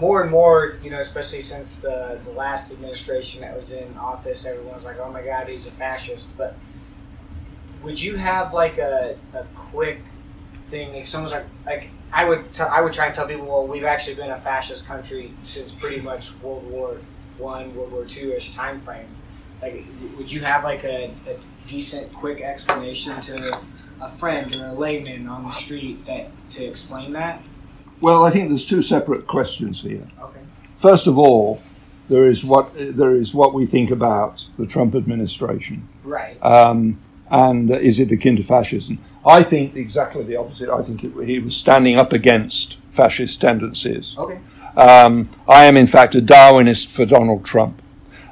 more and more, you know, especially since the, the last administration that was in office, everyone's like, oh my God, he's a fascist. But would you have like a, a quick thing if someone's like, like I would t- I would try and tell people, well, we've actually been a fascist country since pretty hmm. much World War One, World War Two ish time frame. Like, would you have like a, a decent, quick explanation to a friend or a layman on the street that to explain that? Well, I think there's two separate questions here. Okay. First of all, there is what there is what we think about the Trump administration, Right. um, and is it akin to fascism? I think exactly the opposite. I think it, he was standing up against fascist tendencies. okay. Um, I am, in fact, a Darwinist for Donald Trump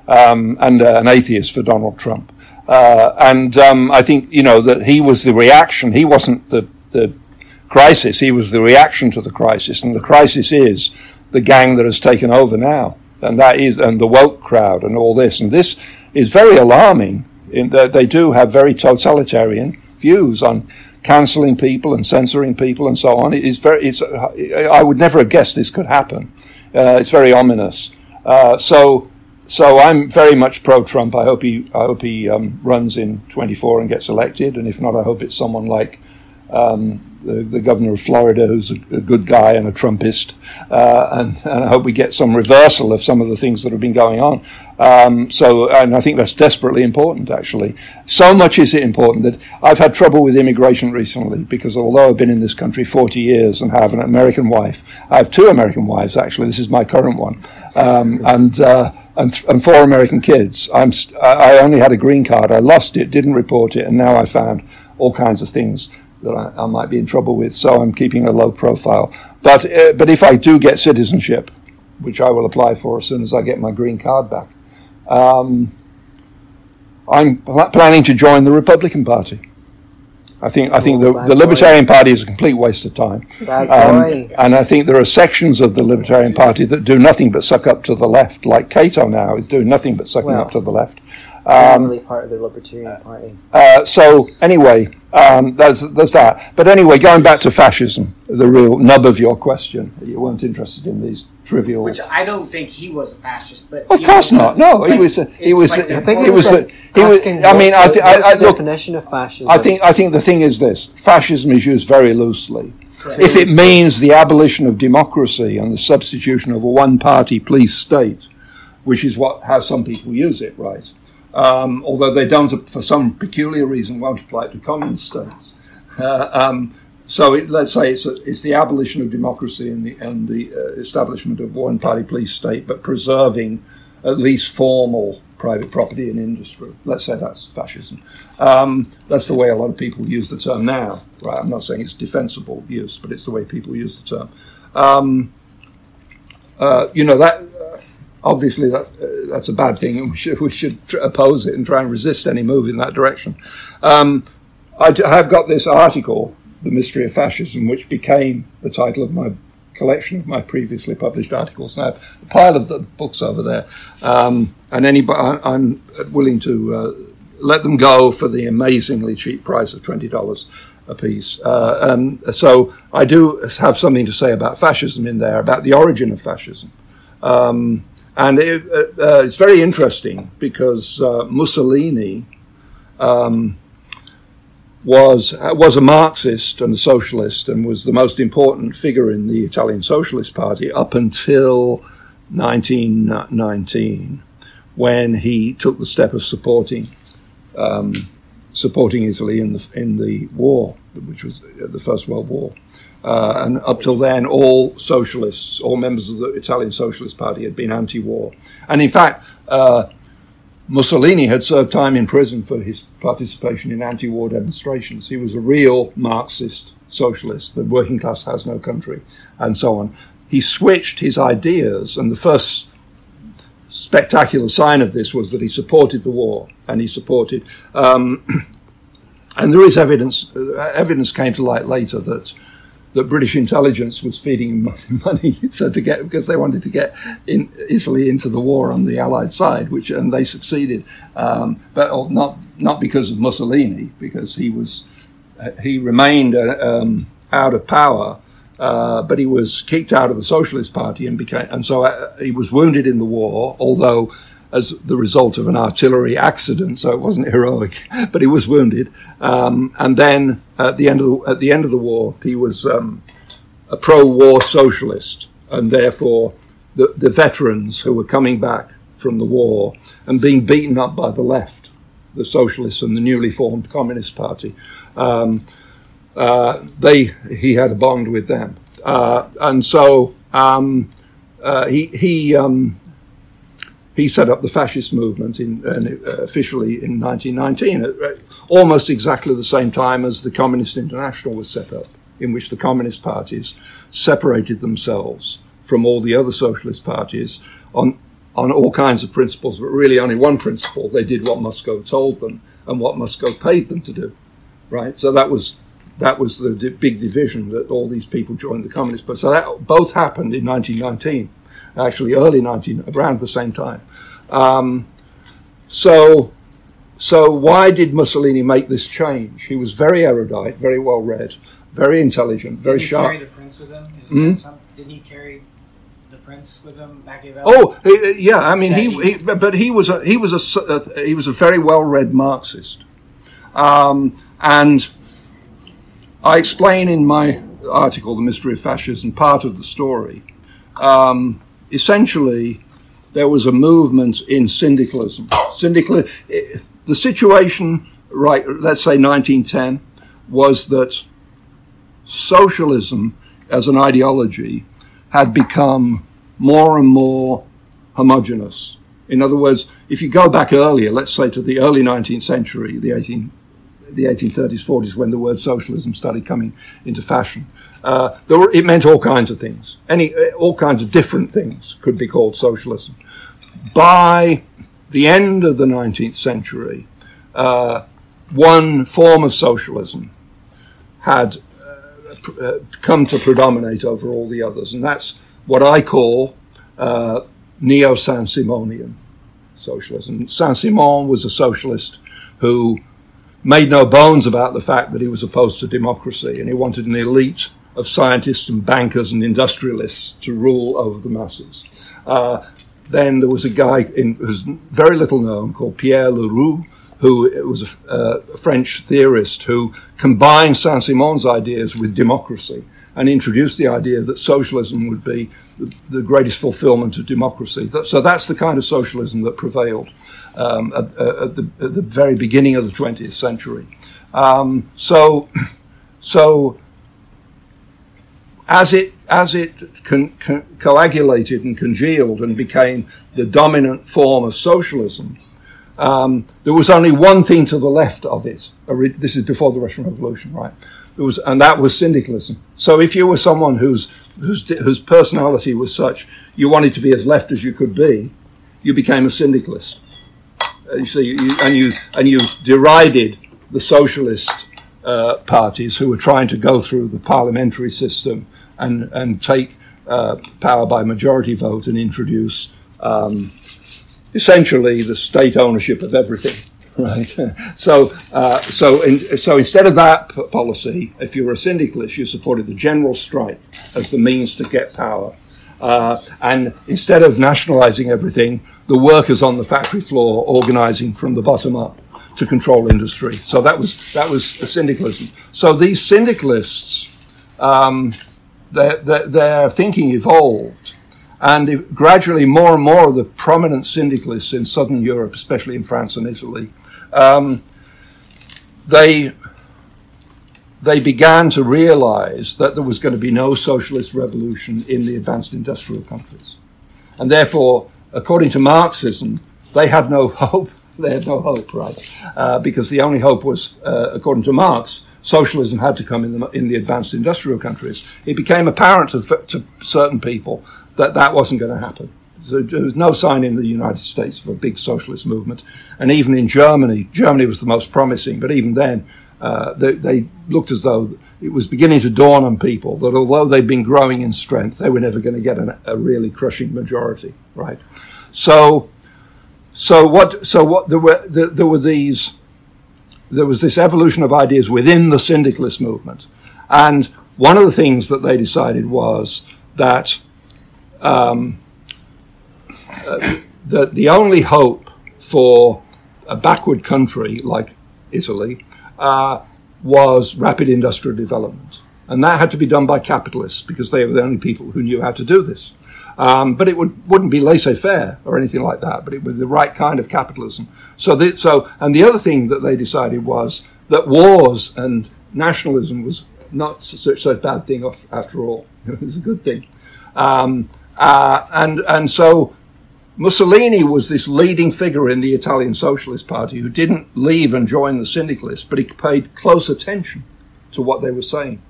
um, and uh, an atheist for Donald Trump. Uh, and um, I think, you know, that he was the reaction. He wasn't the, the crisis, he was the reaction to the crisis. And the crisis is the gang that has taken over now. And that is, and the woke crowd and all this. And this is very alarming in that they do have very totalitarian views on cancelling people and censoring people and so on. It is very, it's, I would never have guessed this could happen. Uh, it's very ominous. Uh, so, so I'm very much pro-Trump. I hope he, I hope he um, runs in 24 and gets elected. And if not, I hope it's someone like um, the, the governor of Florida, who's a, a good guy and a Trumpist. Uh, and, and I hope we get some reversal of some of the things that have been going on. Um, so, and I think that's desperately important, actually. So much is it important that I've had trouble with immigration recently because although I've been in this country 40 years and have an American wife, I have two American wives, actually. This is my current one. Um, and, uh, and, th- and four American kids. I'm st- I I only had a green card. I lost it, didn't report it, and now I found all kinds of things that I, I might be in trouble with. So I'm keeping a low profile. But uh, but if I do get citizenship, which I will apply for as soon as I get my green card back, um, I'm pl- planning to join the Republican Party. I think I think Oh, the, the boy. Libertarian Party is a complete waste of time. Um, and I think there are sections of the Libertarian Party that do nothing but suck up to the left, like Cato now is doing nothing but sucking Well, up to the left. Not Um, really part of the Libertarian Party. uh, so anyway, um, there's there's that. But anyway, going back to fascism, the real nub of your question, you weren't interested in these trivial. Which I don't think he was a fascist, but Of course know, not. No, he was. a- He was. like a- the I think he he was. was a- like He was. I mean, I, what's thi- the, I, I the look. definition of fascism. I think. I think the thing is this: fascism is used very loosely. Correct. If it means the abolition of democracy and the substitution of a one-party police state, which is what how some people use it, right? Um, although they don't, for some peculiar reason, won't apply it to communist states. Uh, um, so it, let's say it's, a, it's the abolition of democracy and the, and the uh, establishment of one-party police state, but preserving at least formal private property and industry. Let's say that's fascism. Um, that's the way a lot of people use the term now. Right? I'm not saying it's defensible use, but it's the way people use the term. Um, uh, you know that uh, obviously that's uh, that's a bad thing, and we should we should oppose it and try and resist any move in that direction. Um, I have got this article, "The Mystery of Fascism," which became the title of my collection of my previously published articles. Now, a pile of the books over there, um, and anybody, I'm willing to uh, let them go for the amazingly cheap price of twenty dollars a piece. Uh, and so I do have something to say about fascism in there, about the origin of fascism. Um, and it, uh, uh, it's very interesting because uh, Mussolini um, was was a Marxist and a socialist and was the most important figure in the Italian Socialist Party up until 1919, when he took the step of supporting um, supporting Italy in the in the war, which was the First World War. Uh, and up till then, all socialists, all members of the Italian Socialist Party had been anti-war. And in fact, uh, Mussolini had served time in prison for his participation in anti-war demonstrations. He was a real Marxist socialist. The working class has no country, and so on. He switched his ideas, and the first spectacular sign of this was that he supported the war, and he supported. Um, and there is evidence. Uh, evidence came to light later that that British intelligence was feeding him money so to get because they wanted to get in Italy into the war on the Allied side, which and they succeeded, um, but oh, not not because of Mussolini, because he was he remained uh, um, out of power uh, but he was kicked out of the Socialist Party and became, and so uh, he was wounded in the war, although as the result of an artillery accident, so it wasn't heroic, but he was wounded. Um, and then at the end of the, at the end of the war, he was um, a pro-war socialist, and therefore the, the veterans who were coming back from the war and being beaten up by the left, the socialists and the newly formed Communist Party, um, uh, they he had a bond with them, uh, and so um, uh, he he um, he set up the fascist movement in, uh, officially in 1919, at almost exactly the same time as the Communist International was set up, in which the communist parties separated themselves from all the other socialist parties on on all kinds of principles, but really only one principle. They did what Moscow told them and what Moscow paid them to do. Right. So that was that was the big division that all these people joined the Communist But so that both happened in 1919 actually early 19, around the same time. Um, so, so why did Mussolini make this change? He was very erudite, very well read, very intelligent, very didn't sharp. He carry the prince with him? Some, didn't he carry the prince with him, Machiavelli? Oh, yeah. I mean, he, he, but he was a he was a he was a very well read Marxist, um, and I explain in my article, "The Mystery of Fascism," part of the story. Um, essentially, there was a movement in syndicalism. Syndical, the situation, right, let's say 1910, was that socialism as an ideology had become more and more homogenous. In other words, if you go back earlier, let's say to the early 19th century, the 18, the 1830s, 40s, when the word socialism started coming into fashion, uh, were, it meant all kinds of things. Any, uh, all kinds of different things could be called socialism. By the end of the 19th century, uh, one form of socialism had uh, uh, come to predominate over all the others, and that's what I call uh, neo Saint Simonian socialism. Saint Simon was a socialist who made no bones about the fact that he was opposed to democracy and he wanted an elite of scientists and bankers and industrialists to rule over the masses. Uh, then there was a guy in, who's very little known called Pierre Leroux, who was a, uh, a French theorist who combined Saint Simon's ideas with democracy and introduced the idea that socialism would be the, the greatest fulfillment of democracy. So that's the kind of socialism that prevailed um, at, at, the, at, the, very beginning of the 20th century. Um, so, so as it as it con, con, coagulated and congealed and became the dominant form of socialism, um, there was only one thing to the left of it. This is before the Russian Revolution, right? There was, and that was syndicalism. So if you were someone whose whose whose personality was such, you wanted to be as left as you could be, you became a syndicalist. Uh, you, you, and you and you derided the socialist uh, parties who were trying to go through the parliamentary system and, and take uh, power by majority vote and introduce um, essentially the state ownership of everything. Right. so, uh, so, in, so instead of that p- policy, if you were a syndicalist, you supported the general strike as the means to get power. Uh, and instead of nationalizing everything, the workers on the factory floor organizing from the bottom up to control industry. So that was that was syndicalism. So these syndicalists um, their, their, thinking evolved. And gradually, more and more of the prominent syndicalists in southern Europe, especially in France and Italy, um, they, they began to realize that there was going to be no socialist revolution in the advanced industrial countries. And therefore, according to Marxism, they had no hope. They had no hope, right? Uh, because the only hope was, uh, according to Marx, socialism had to come in the, in the advanced industrial countries, it became apparent to, to certain people that that wasn't going to happen. So there was no sign in the United States of a big socialist movement. And even in Germany, Germany was the most promising, but even then, uh, they, they, looked as though it was beginning to dawn on people that although they'd been growing in strength, they were never going to get an, a really crushing majority, right? So, so what, so what, there were, there, there were these there was this evolution of ideas within the syndicalist movement. And one of the things that they decided was that um, uh, that the only hope for a backward country like Italy uh, was rapid industrial development. And that had to be done by capitalists because they were the only people who knew how to do this. Um, but it would, wouldn't be laissez-faire or anything like that, but it was the right kind of capitalism. So, the, so, and the other thing that they decided was that wars and nationalism was not such a bad thing after all. It was a good thing. Um, uh, and, and so Mussolini was this leading figure in the Italian Socialist Party who didn't leave and join the syndicalists, but he paid close attention to what they were saying.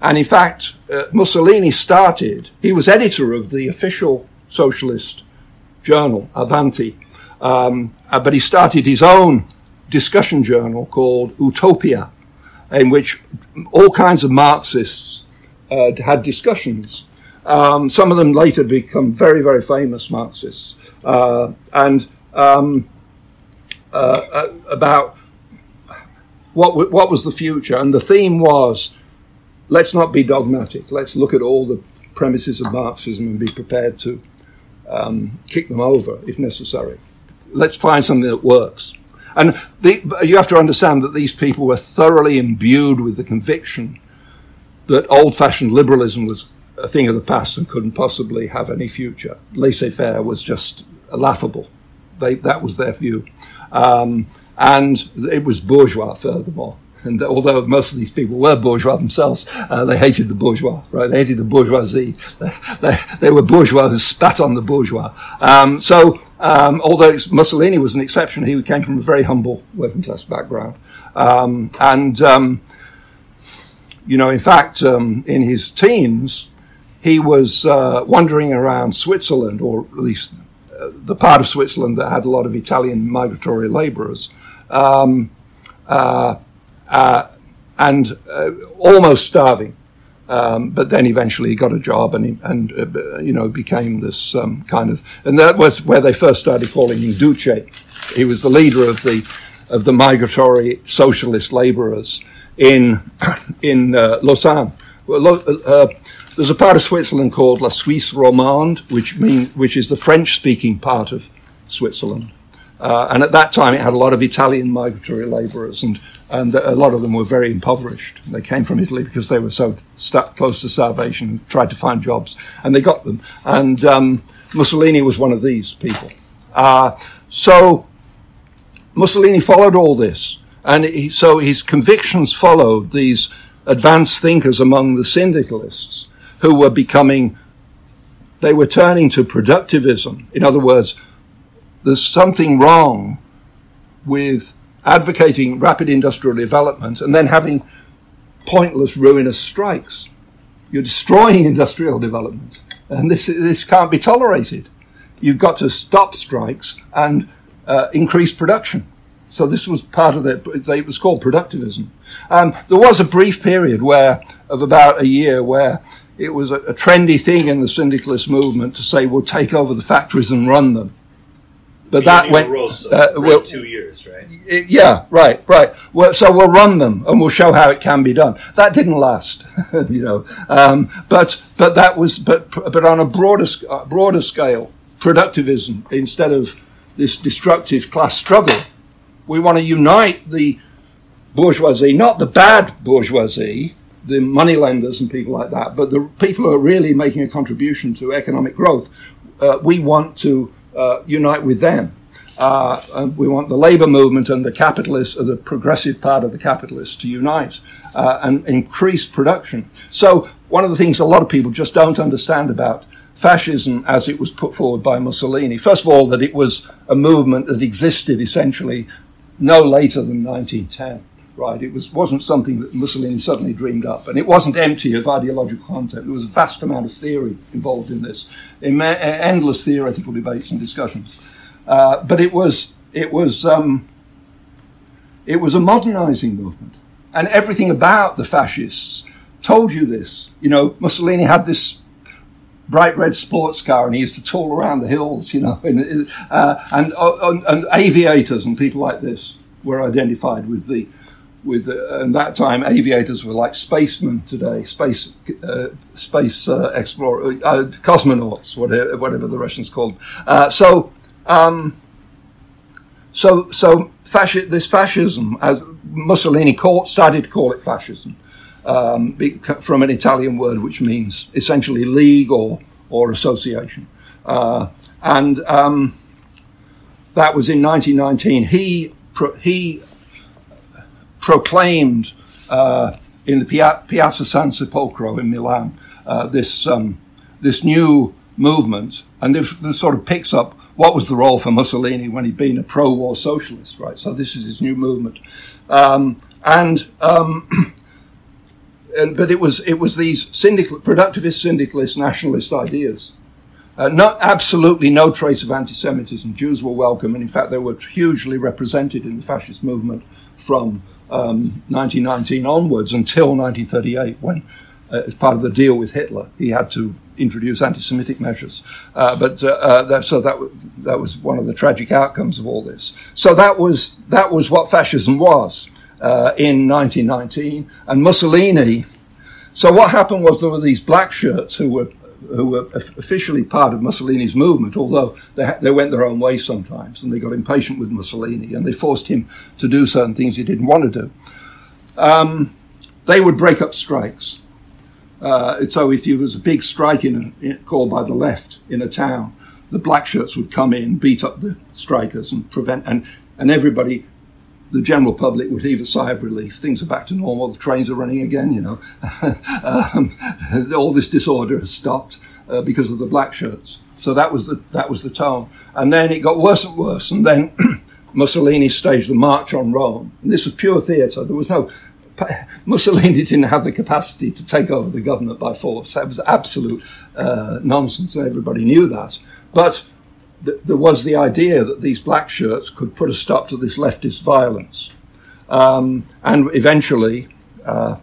And in fact, uh, Mussolini started, he was editor of the official socialist journal, Avanti, um, uh, but he started his own discussion journal called Utopia, in which all kinds of Marxists uh, had discussions. Um, some of them later become very, very famous Marxists. Uh, and um, uh, uh about what, what was the future. And the theme was let's not be dogmatic. Let's look at all the premises of Marxism and be prepared to um, kick them over if necessary. Let's find something that works. And the, you have to understand that these people were thoroughly imbued with the conviction that old fashioned liberalism was a thing of the past and couldn't possibly have any future. Laissez faire was just laughable. They, that was their view. Um, and it was bourgeois, furthermore. And although most of these people were bourgeois themselves, uh, they hated the bourgeois, right? They hated the bourgeoisie. They, they, were bourgeois who spat on the bourgeois. Um, so, um, although Mussolini was an exception, he came from a very humble working class background. Um, and, um, you know, in fact, um, in his teens, he was uh, wandering around Switzerland, or at least uh, the part of Switzerland that had a lot of Italian migratory laborers. Um, uh, and uh, almost starving. Um, but then eventually he got a job and, he, and uh, you know became this um, kind of and that was where they first started calling him Duce. He was the leader of the of the migratory socialist labourers in in uh, Lausanne. Well, uh, there's a part of Switzerland called La Suisse Romande, which mean which is the French speaking part of Switzerland. Uh, and at that time, it had a lot of Italian migratory labourers, and and a lot of them were very impoverished. They came from Italy because they were so st- close to starvation tried to find jobs, and they got them. And um, Mussolini was one of these people. Uh, so Mussolini followed all this, and he, so his convictions followed these advanced thinkers among the syndicalists who were becoming, they were turning to productivism. In other words, there's something wrong with advocating rapid industrial development and then having pointless, ruinous strikes. You're destroying industrial development. And this, this can't be tolerated. You've got to stop strikes and uh, increase production. So this was part of it. It was called productivism. Um, there was a brief period where, of about a year, where it was a, a trendy thing in the syndicalist movement to say we'll take over the factories and run them. But that went uh, well, two years, right? Yeah, right, right. Well, so we'll run them and we'll show how it can be done. That didn't last, you know. Um, but but that was but but on a broader uh, broader scale, productivism instead of this destructive class struggle. We want to unite the bourgeoisie, not the bad bourgeoisie, the moneylenders and people like that, but the people who are really making a contribution to economic growth. Uh, we want to uh, unite with them. Uh, we want the labor movement and the capitalists, or the progressive part of the capitalists, to unite uh, and increase production. So, one of the things a lot of people just don't understand about fascism as it was put forward by Mussolini, first of all, that it was a movement that existed essentially no later than 1910 right? It was, wasn't something that Mussolini suddenly dreamed up, and it wasn't empty of ideological content. There was a vast amount of theory involved in this, in endless theoretical debates and discussions. Uh, but it was, it was, um, it was a modernizing movement, and everything about the fascists told you this. You know, Mussolini had this bright red sports car, and he used to tool around the hills, you know, and, uh, and, uh, and, and aviators and people like this were identified with the with uh, and that time aviators were like spacemen today, space uh, space uh, explorer, uh, cosmonauts, whatever, whatever the Russians called. Them. Uh, so. Um, so, so fasci- this fascism, as Mussolini called, started to call it fascism, um, from an Italian word which means essentially league or or association, uh, and um, that was in 1919. He he proclaimed uh, in the Pia- Piazza San Sepolcro in Milan uh, this um, this new movement, and this, this, sort of picks up what was the role for Mussolini when he'd been a pro-war socialist, right? So this is his new movement, um, and, um, and, but it was it was these syndical, productivist, syndicalist, nationalist ideas. Uh, not absolutely no trace of anti-Semitism. Jews were welcome, and in fact, they were hugely represented in the fascist movement from um, 1919 onwards until 1938, when, uh, as part of the deal with Hitler, he had to introduce anti-Semitic measures. Uh, but uh, uh that, so that that was one of the tragic outcomes of all this. So that was that was what fascism was uh, in 1919, and Mussolini. So what happened was there were these black shirts who were who were officially part of Mussolini's movement, although they, they went their own way sometimes and they got impatient with Mussolini and they forced him to do certain things he didn't want to do. Um, they would break up strikes. Uh, so if there was a big strike in, a, in called by the left in a town, the black shirts would come in, beat up the strikers, and prevent and and everybody, the general public would heave a sigh of relief. Things are back to normal. The trains are running again. You know, um, all this disorder has stopped uh, because of the black shirts. So that was the that was the tone. And then it got worse and worse. And then Mussolini staged the March on Rome. And this was pure theatre. There was no Mussolini didn't have the capacity to take over the government by force. That was absolute uh, nonsense, and everybody knew that. But th- there was the idea that these black shirts could put a stop to this leftist violence. Um, and eventually, uh,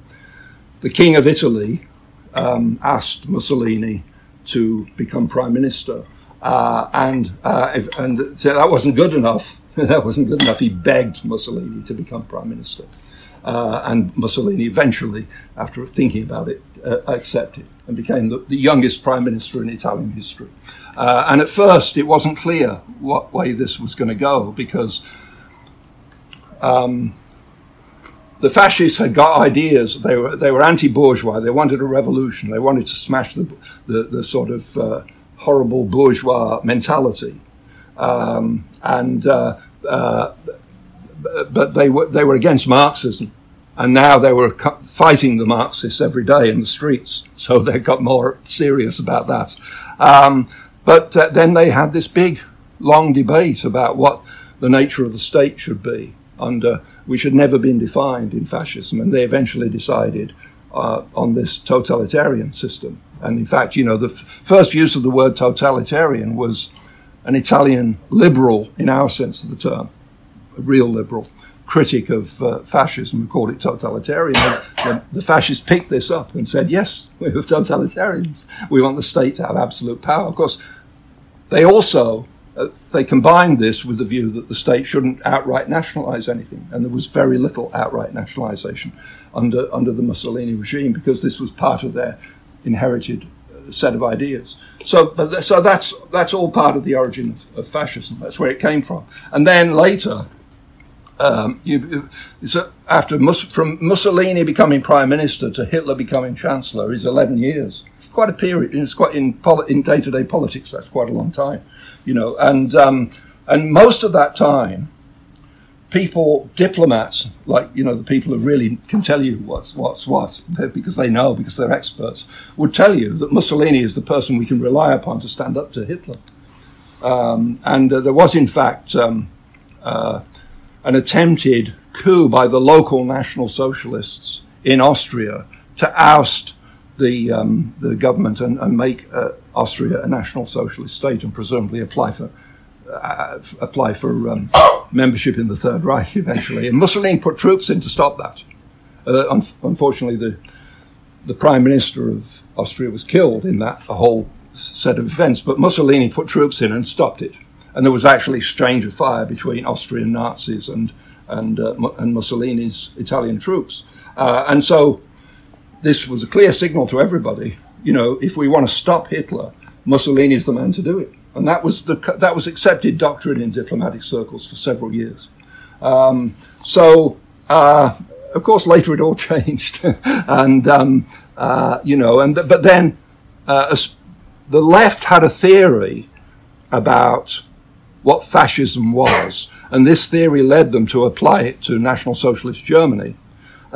the King of Italy um, asked Mussolini to become prime minister. Uh, and uh, if, and so that wasn't good enough. that wasn't good enough. He begged Mussolini to become prime minister. Uh, and Mussolini eventually, after thinking about it, uh, accepted and became the, the, youngest prime minister in Italian history. Uh, and at first, it wasn't clear what way this was going to go because um, the fascists had got ideas. They were they were anti-bourgeois. They wanted a revolution. They wanted to smash the the, the sort of uh, horrible bourgeois mentality. Um, and uh, uh, but they were they were against Marxism, and now they were fighting the Marxists every day in the streets. So they got more serious about that. Um, but uh, then they had this big, long debate about what the nature of the state should be under, which had never been defined in fascism, and they eventually decided uh, on this totalitarian system. And in fact, you know, the f- first use of the word totalitarian was an Italian liberal, in our sense of the term, a real liberal critic of uh, fascism who called it totalitarian. The, the, fascists picked this up and said, yes, we're totalitarians. We want the state to have absolute power. Of course, they also uh, they combined this with the view that the state shouldn't outright nationalize anything, and there was very little outright nationalization under under the Mussolini regime because this was part of their inherited uh, set of ideas. So, but so that's that's all part of the origin of, of fascism. That's where it came from, and then later um, you, so after Mus- from Mussolini becoming prime minister to Hitler becoming chancellor is 11 years. Quite a period. It's quite in poli- in day to day politics. That's quite a long time, you know. And um, and most of that time, people, diplomats, like you know the people who really can tell you what's what's what because they know because they're experts, would tell you that Mussolini is the person we can rely upon to stand up to Hitler. Um, and uh, there was in fact. Um, uh, an attempted coup by the local National Socialists in Austria to oust the um, the government and, and make uh, Austria a National Socialist state and presumably apply for uh, apply for um, membership in the Third Reich eventually. And Mussolini put troops in to stop that. Uh, un- unfortunately, the the prime minister of Austria was killed in that whole set of events, but Mussolini put troops in and stopped it and there was actually of fire between Austrian Nazis and and uh, and Mussolini's Italian troops, uh, and so this was a clear signal to everybody. You know, if we want to stop Hitler, Mussolini is the man to do it, and that was the that was accepted doctrine in diplomatic circles for several years. Um, so, uh, of course, later it all changed, and um, uh, you know, and but then uh, the left had a theory about what fascism was, and this theory led them to apply it to National Socialist Germany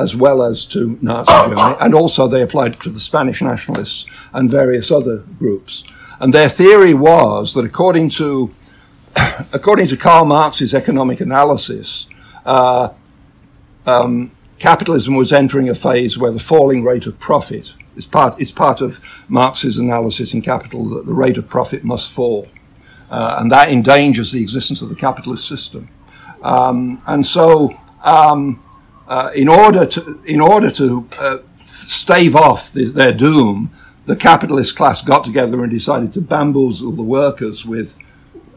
as well as to Nazi Germany, and also they applied to the Spanish nationalists and various other groups. And their theory was that according to according to Karl Marx's economic analysis, uh, um, capitalism was entering a phase where the falling rate of profit is part, it's part of Marx's analysis in Capital that the rate of profit must fall. Uh, and that endangers the existence of the capitalist system. Um, and so, um, uh, in order to, in order to uh, stave off the, their doom, the capitalist class got together and decided to bamboozle the workers with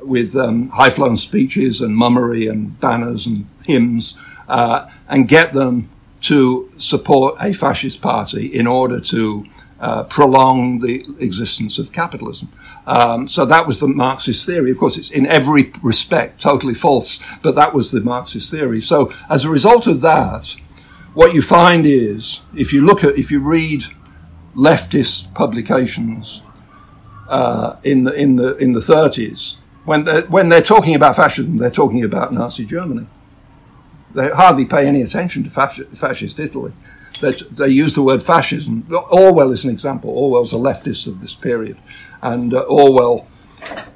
with um, high flown speeches and mummery and banners and hymns uh, and get them to support a fascist party in order to uh, prolong the existence of capitalism. Um, so that was the Marxist theory. Of course, it's in every respect totally false, but that was the Marxist theory. So as a result of that, what you find is if you look at, if you read leftist publications uh, in the in the in the 30s, when they're, when they're talking about fascism, they're talking about Nazi Germany. They hardly pay any attention to fasci- fascist Italy. They, use the word fascism. Orwell is an example. Orwell's a leftist of this period, and uh, Orwell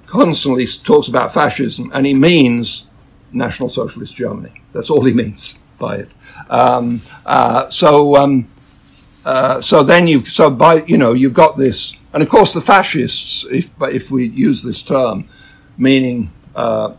constantly talks about fascism, and he means National Socialist Germany. That's all he means by it. Um, uh, so. Um, uh, so then you so by you know you've got this, and of course the fascists, if if we use this term, meaning uh,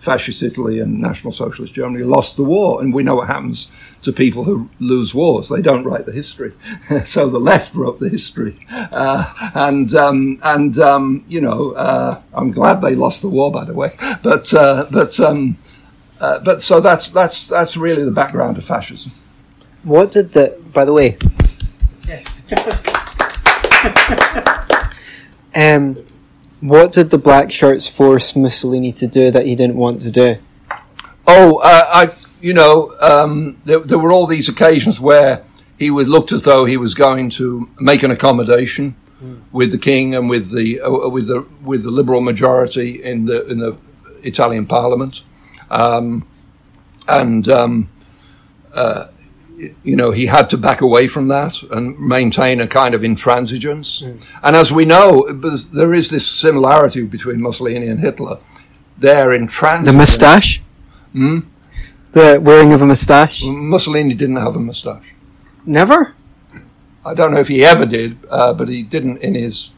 fascist Italy and National Socialist Germany lost the war, and we know what happens to people who lose wars; they don't write the history. so the left wrote the history, uh, and um, and um, you know uh, I'm glad they lost the war, by the way, but uh, but. Um, uh, but so that's that's that's really the background of fascism. What did the? By the way, Yes. um, what did the black shirts force Mussolini to do that he didn't want to do? Oh, uh, I, you know, um, there, there were all these occasions where he was looked as though he was going to make an accommodation with the king and with the uh, with the with the liberal majority in the in the Italian parliament, um, and um, uh, you know he had to back away from that and maintain a kind of intransigence. And as we know, there's- there is this similarity between Mussolini and Hitler. They're intransigent. The moustache. Hmm? The wearing of a moustache. Mussolini didn't have a moustache. Never. I don't know if he ever did, uh, but he didn't in his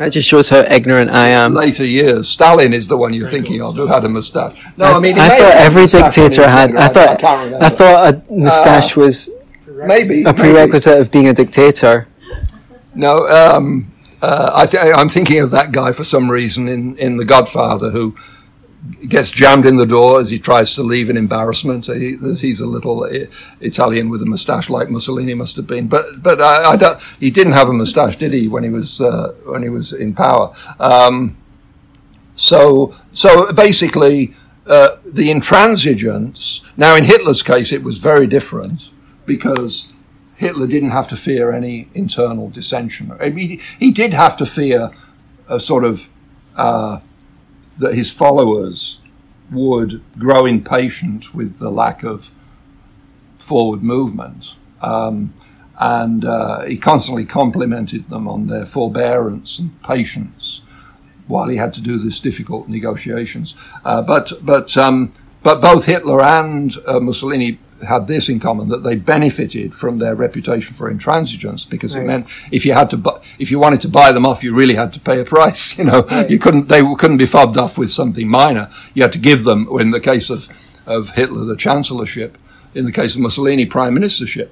That just shows how ignorant I am. later years. Stalin is the one you're thinking of who had a moustache. No, I, mean, I thought every dictator had. I thought. can't. I thought a moustache was maybe a prerequisite of being a dictator. No, um, uh, I th- I'm thinking of that guy for some reason in, in The Godfather who gets jammed in the door as he tries to leave in embarrassment. He, he's a little Italian with a moustache like Mussolini must have been, but but I, I don't. He didn't have a moustache, did he? When he was uh, when he was in power. Um, so so basically, uh, the intransigence. Now, in Hitler's case, it was very different because Hitler didn't have to fear any internal dissension. I mean, he, he did have to fear a sort of uh, that his followers would grow impatient with the lack of forward movement. Um, and uh, he constantly complimented them on their forbearance and patience while he had to do this difficult negotiations. Uh, but but um, but both Hitler and uh, Mussolini had this in common that they benefited from their reputation for intransigence because it meant if you had to bu- if you wanted to buy them off, you really had to pay a price. You know, Right. you couldn't they couldn't be fobbed off with something minor. You had to give them. In the case of of Hitler, the chancellorship. In the case of Mussolini, prime ministership.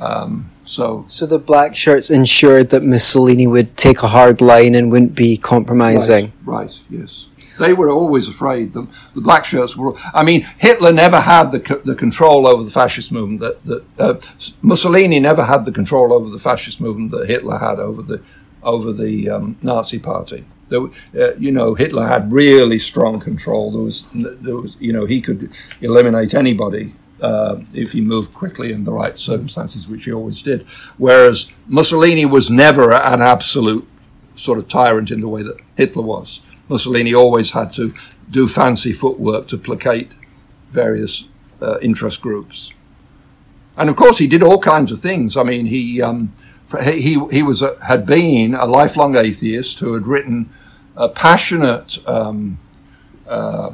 Um, so So the black shirts ensured that Mussolini would take a hard line and wouldn't be compromising. Right, right, yes. They were always afraid. The, the black shirts were. I mean, Hitler never had the the control over the fascist movement. That, that uh, Mussolini never had the control over the fascist movement that Hitler had over the over the um, Nazi Party. There, uh, you know, Hitler had really strong control. There was, there was, you know, he could eliminate anybody uh, if he moved quickly in the right circumstances, which he always did. Whereas Mussolini was never an absolute sort of tyrant in the way that Hitler was. Mussolini always had to do fancy footwork to placate various uh, interest groups. And of course, he did all kinds of things. I mean, he um, he he was a, had been a lifelong atheist who had written a passionate um, uh,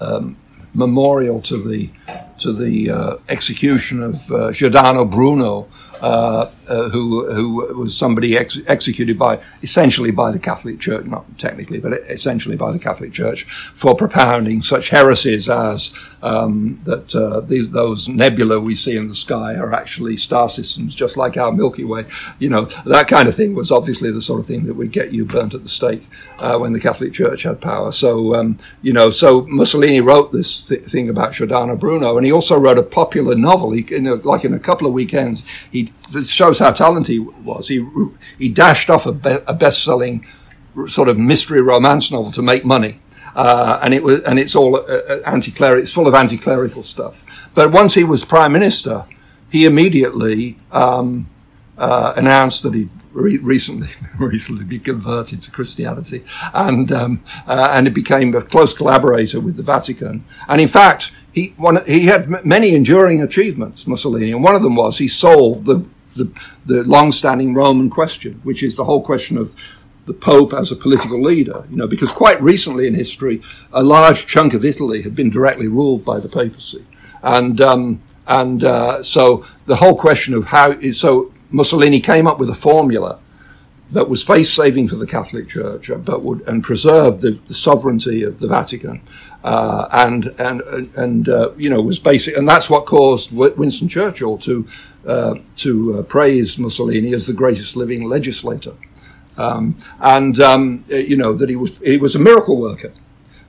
um, memorial to the to the uh, execution of uh, Giordano Bruno, uh, uh, who who was somebody ex- executed by essentially by the Catholic Church, not technically, but essentially by the Catholic Church for propounding such heresies as um, that uh, these, those nebula we see in the sky are actually star systems, just like our Milky Way. You know that kind of thing was obviously the sort of thing that would get you burnt at the stake uh, when the Catholic Church had power. So um, you know, so Mussolini wrote this th- thing about Giordano Bruno, and he also wrote a popular novel. He, in a, like in a couple of weekends, he shows how talented he was. He he dashed off a, be- a best-selling sort of mystery romance novel to make money. Uh, and it was, and it's all uh, uh anti-clerical. It's full of anti-clerical stuff. But once he was prime minister, he immediately um, uh, announced that he'd re- recently recently been converted to Christianity, and um, uh, and it became a close collaborator with the Vatican. And in fact, he one, he had many enduring achievements, Mussolini, and one of them was he solved the the, the long-standing Roman question, which is the whole question of the Pope as a political leader. You know, because quite recently in history, a large chunk of Italy had been directly ruled by the papacy, and um, and uh, so the whole question of how so Mussolini came up with a formula that was face saving for the Catholic Church, but would and preserved the, the sovereignty of the Vatican, uh, and and and uh, you know was basic, and that's what caused Winston Churchill to uh, to uh, praise Mussolini as the greatest living legislator, um, and um, you know that he was he was a miracle worker.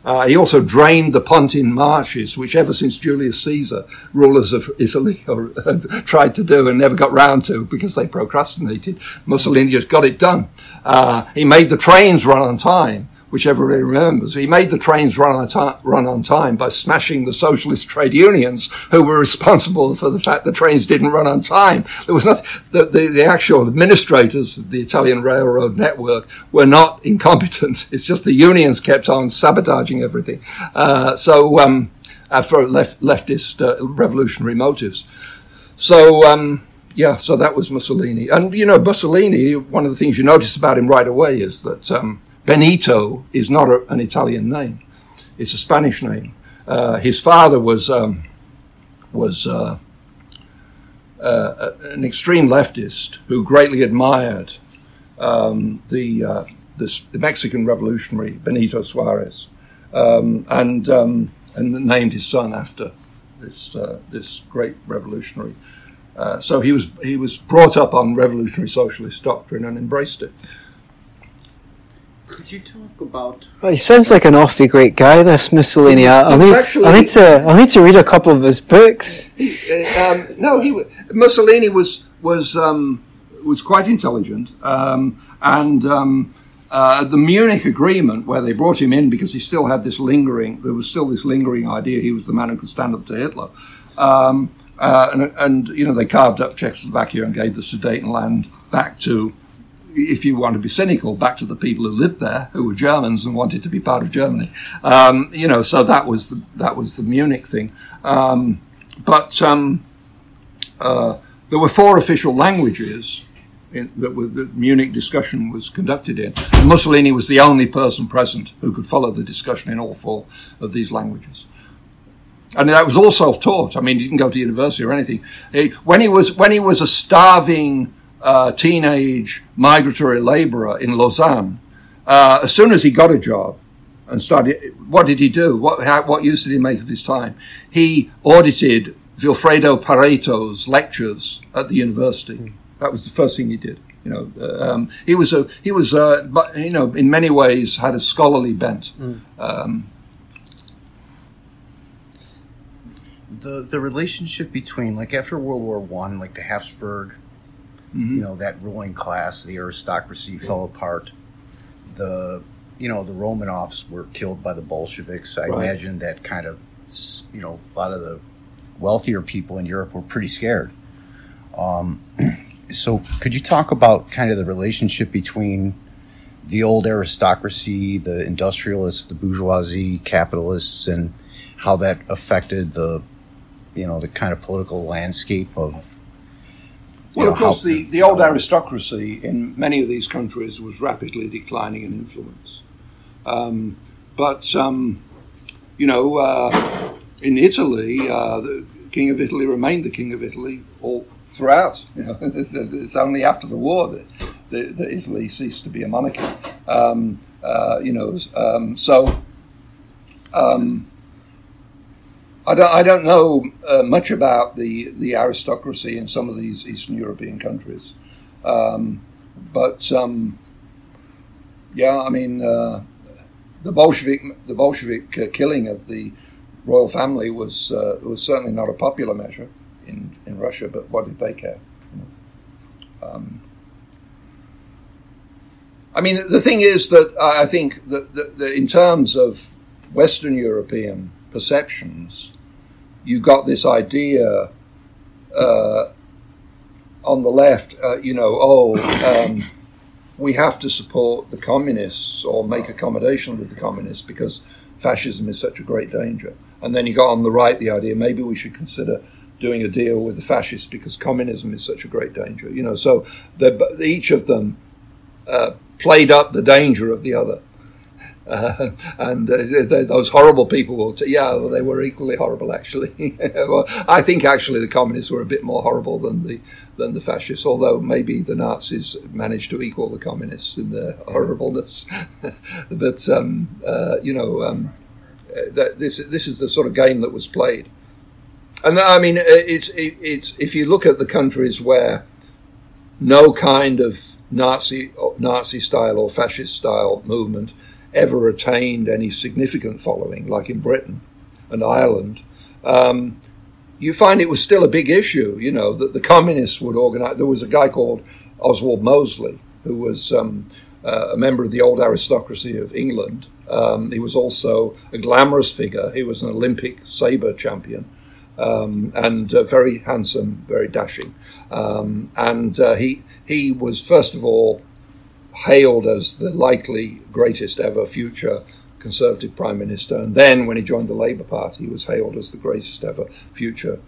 Uh, he also drained the Pontine marshes, which ever since Julius Caesar, rulers of Italy tried to do and never got round to because they procrastinated. Mussolini just got it done. Uh, he made the trains run on time which everybody remembers. He made the trains run on, time, run on time by smashing the socialist trade unions who were responsible for the fact the trains didn't run on time. There was nothing, the, the, the actual administrators of the Italian railroad network were not incompetent. It's just the unions kept on sabotaging everything. Uh, so, um, for left, leftist uh, revolutionary motives. So, um, yeah, so that was Mussolini. And, you know, Mussolini, one of the things you notice about him right away is that um, Benito is not a, an Italian name; it's a Spanish name. Uh, his father was um, was uh, uh, an extreme leftist who greatly admired um, the, uh, the, the Mexican revolutionary Benito Juarez, um, and um, and named his son after this uh, this great revolutionary. Uh, so he was he was brought up on revolutionary socialist doctrine and embraced it. Could you talk about? he sounds like an awfully great guy. This Mussolini. I, will need, actually, I need to. I need to read a couple of his books. He, uh, um, no, he Mussolini was was um, was quite intelligent, um, and um, uh, the Munich Agreement, where they brought him in because he still had this lingering. There was still this lingering idea he was the man who could stand up to Hitler. Um, uh, and, and, you know they carved up Czechoslovakia and gave the Sudetenland back to if you want to be cynical, back to the people who lived there, who were Germans and wanted to be part of Germany. Um, you know, so that was the that was the Munich thing. Um, but um, uh, there were four official languages in, that were, the Munich discussion was conducted in. And Mussolini was the only person present who could follow the discussion in all four of these languages. And that was all self-taught. I mean, he didn't go to university or anything. He, when he was when he was a starving uh, teenage migratory laborer in Lausanne, uh, as soon as he got a job and started, what did he do? What, how, what use did he make of his time? He audited Vilfredo Pareto's lectures at the university. Mm. That was the first thing he did. You know, uh, um, he was a he was uh, but you know in many ways had a scholarly bent. Um, the the relationship between like after World War One, like the Habsburg, Mm-hmm. you know, that ruling class, the aristocracy fell apart. The you know the Romanovs were killed by the Bolsheviks. I Right. imagine that kind of you know a lot of the wealthier people in Europe were pretty scared. Um, so could you talk about kind of the relationship between the old aristocracy, the industrialists, the bourgeoisie, capitalists, and how that affected the, you know, the kind of political landscape of. Well, know, of course, how- the, the old aristocracy in many of these countries was rapidly declining in influence. Um, but, um, you know, uh, in Italy, uh, the King of Italy remained the King of Italy all throughout. You know, it's, it's only after the war that, that, that Italy ceased to be a monarchy. Um, uh, you know, um, so um, I don't, I don't know uh, much about the, the aristocracy in some of these Eastern European countries. Um, but um, yeah, I mean, uh, the Bolshevik the Bolshevik uh, killing of the royal family was uh, was certainly not a popular measure in, in Russia. But what did they care? Um, I mean, the thing is that I think that, that, that in terms of Western European perceptions, you got this idea uh, on the left, uh, you know, oh, um, we have to support the communists or make accommodation with the communists because fascism is such a great danger. And then you got on the right the idea maybe we should consider doing a deal with the fascists because communism is such a great danger. You know, so each of them uh, played up the danger of the other. Uh, and uh, th- those horrible people will, t- yeah, they were equally horrible actually. well, I think actually the communists were a bit more horrible than the than the fascists, although maybe the Nazis managed to equal the communists in their horribleness. but um, uh, you know, um, uh, that this this is the sort of game that was played. And I mean, uh, it's it, it's if you look at the countries where no kind of Nazi Nazi style or fascist style movement ever attained any significant following, like in Britain and Ireland, um, you find it was still a big issue. You know that the communists would organize. There was a guy called Oswald Mosley who was um, uh, a member of the old aristocracy of England. Um, he was also a glamorous figure. He was an Olympic saber champion. Um, and uh, very handsome, very dashing. Um, and uh, he he was first of all hailed as the likely greatest ever future Conservative Prime Minister. And then when he joined the Labour Party, he was hailed as the greatest ever future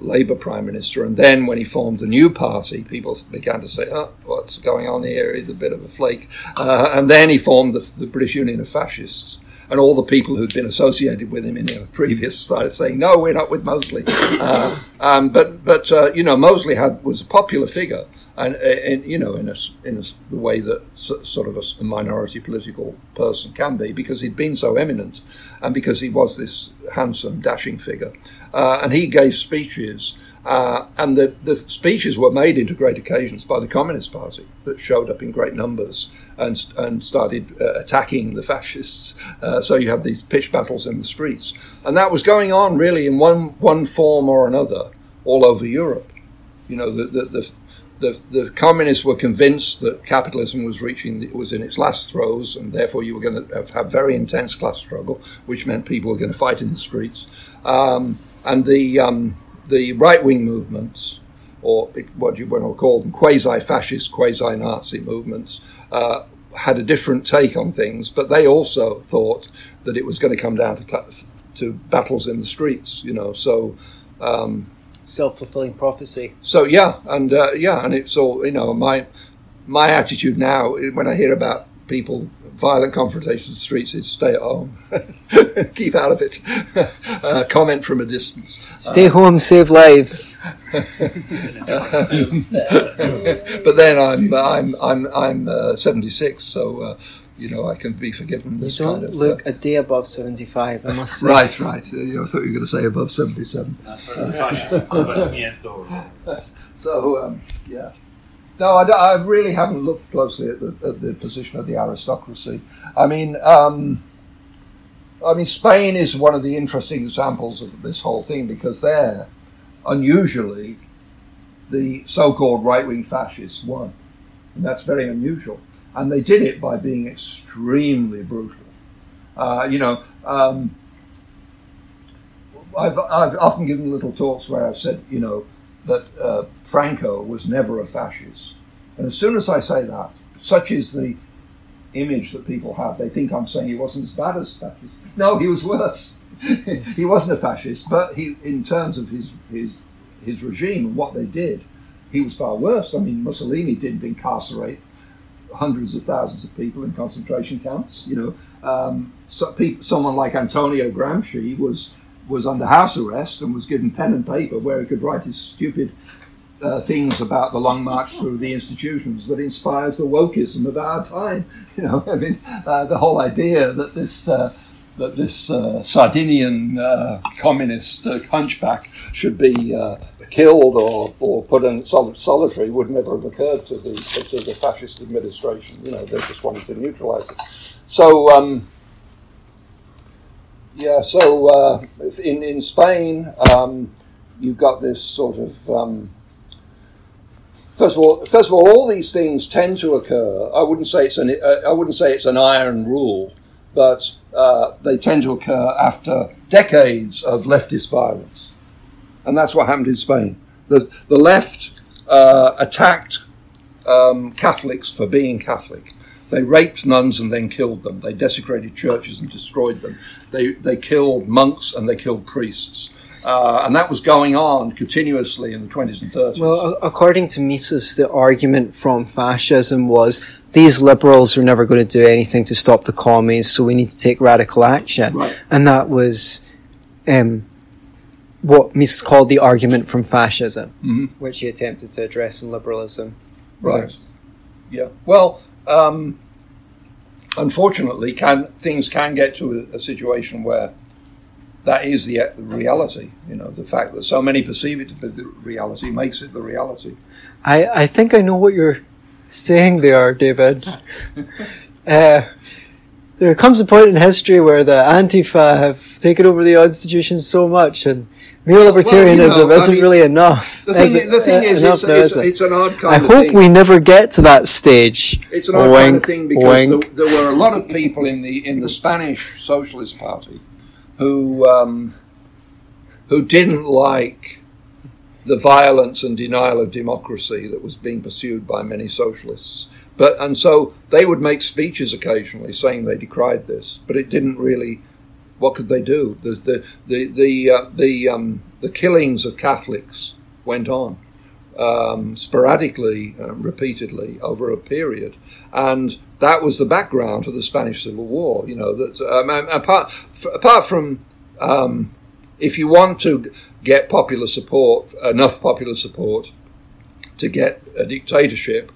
Labour Prime Minister. And then when he formed a new party, people began to say, oh, what's going on here? He's a bit of a flake. Uh, and then he formed the, the British Union of Fascists and all the people who'd been associated with him in the previous started saying, "No, we're not with Mosley." Uh, um, but but uh, you know, Mosley had was a popular figure, and, and you know, in a, in a, the way that so, sort of a, a, minority political person can be, because he'd been so eminent, and because he was this handsome, dashing figure, uh, and he gave speeches. Uh, and the, the speeches were made into great occasions by the Communist Party that showed up in great numbers and, and started uh, attacking the fascists. Uh, so you had these pitched battles in the streets. And that was going on really in one, one form or another all over Europe. You know, the, the, the, the, the communists were convinced that capitalism was reaching, was in its last throes, and therefore you were going to have, have very intense class struggle, which meant people were going to fight in the streets. Um, and the, um, the right wing movements, or what you want to call them, quasi fascist, quasi Nazi movements, uh, had a different take on things, but they also thought that it was going to come down to, to battles in the streets, you know. So, um, self fulfilling prophecy. So, yeah, and uh, yeah, and it's all, you know, my, my attitude now when I hear about people violent confrontations in the streets is stay at home, keep out of it, uh, comment from a distance. Stay uh, home, save lives. but then I'm I'm I'm I'm uh, 76, so uh, you know I can be forgiven. This you don't kind of, look a day above 75. I must say. Right, right. I thought you were going to say above 77. so um, yeah. No, I, I really haven't looked closely at the, at the position of the aristocracy. I mean, um, I mean, Spain is one of the interesting examples of this whole thing because there, unusually, the so-called right-wing fascists won, and that's very unusual. And they did it by being extremely brutal. Uh, you know, um, I've, I've often given little talks where I've said, you know, that uh, Franco was never a fascist. And as soon as I say that, such is the image that people have, they think I'm saying he wasn't as bad as fascist. No, he was worse. he wasn't a fascist, but he, in terms of his, his, his regime and what they did, he was far worse. I mean, Mussolini didn't incarcerate hundreds of thousands of people in concentration camps. You know, um, so someone like Antonio Gramsci was was under house arrest and was given pen and paper where he could write his stupid uh, things about the long march through the institutions that inspires the wokeism of our time. You know, I mean, uh, the whole idea that this. Uh, that this uh, Sardinian uh, communist uh, hunchback should be killed or, or put in sol- solitary would never have occurred to the to the fascist administration. You know, they just wanted to neutralise it. So, um, yeah. So uh, in in Spain, um, you've got this sort of. Um, First of all, first of all, all these things tend to occur. I wouldn't say it's an uh, I wouldn't say it's an iron rule, but uh, they tend to occur after decades of leftist violence, and that's what happened in Spain. The the left uh, attacked um, Catholics for being Catholic. They raped nuns and then killed them. They desecrated churches and destroyed them. They they killed monks and they killed priests. Uh, and that was going on continuously in the 20s and 30s. Well, according to Mises, the argument from fascism was these liberals are never going to do anything to stop the commies, so we need to take radical action. Right. And that was um, what Mises called the argument from fascism, Mhm. which he attempted to address in liberalism. Right. Yeah. Well, um, unfortunately, can things can get to a, a situation where that is the, the reality. You know, the fact that so many perceive it to be the reality makes it the reality. I, I think I know what you're saying there, David. uh, there comes a point in history where the Antifa have taken over the institutions so much, and mere Well, libertarianism you know, isn't mean, really enough. The thing, Is it- the thing is, enough it's, now, it's, it's an odd I kind of hope thing. we never get to that stage. It's an odd kind of thing because there were a lot of people in the in the Spanish Socialist Party who um, who didn't like the violence and denial of democracy that was being pursued by many socialists. But and so they would make speeches occasionally saying they decried this, but it didn't really. What could they do? The the the the uh, the, um, the killings of Catholics went on um, sporadically, uh, repeatedly over a period, and that was the background to the Spanish Civil War. You know that um, apart f- apart from um, if you want to get popular support, enough popular support to get a dictatorship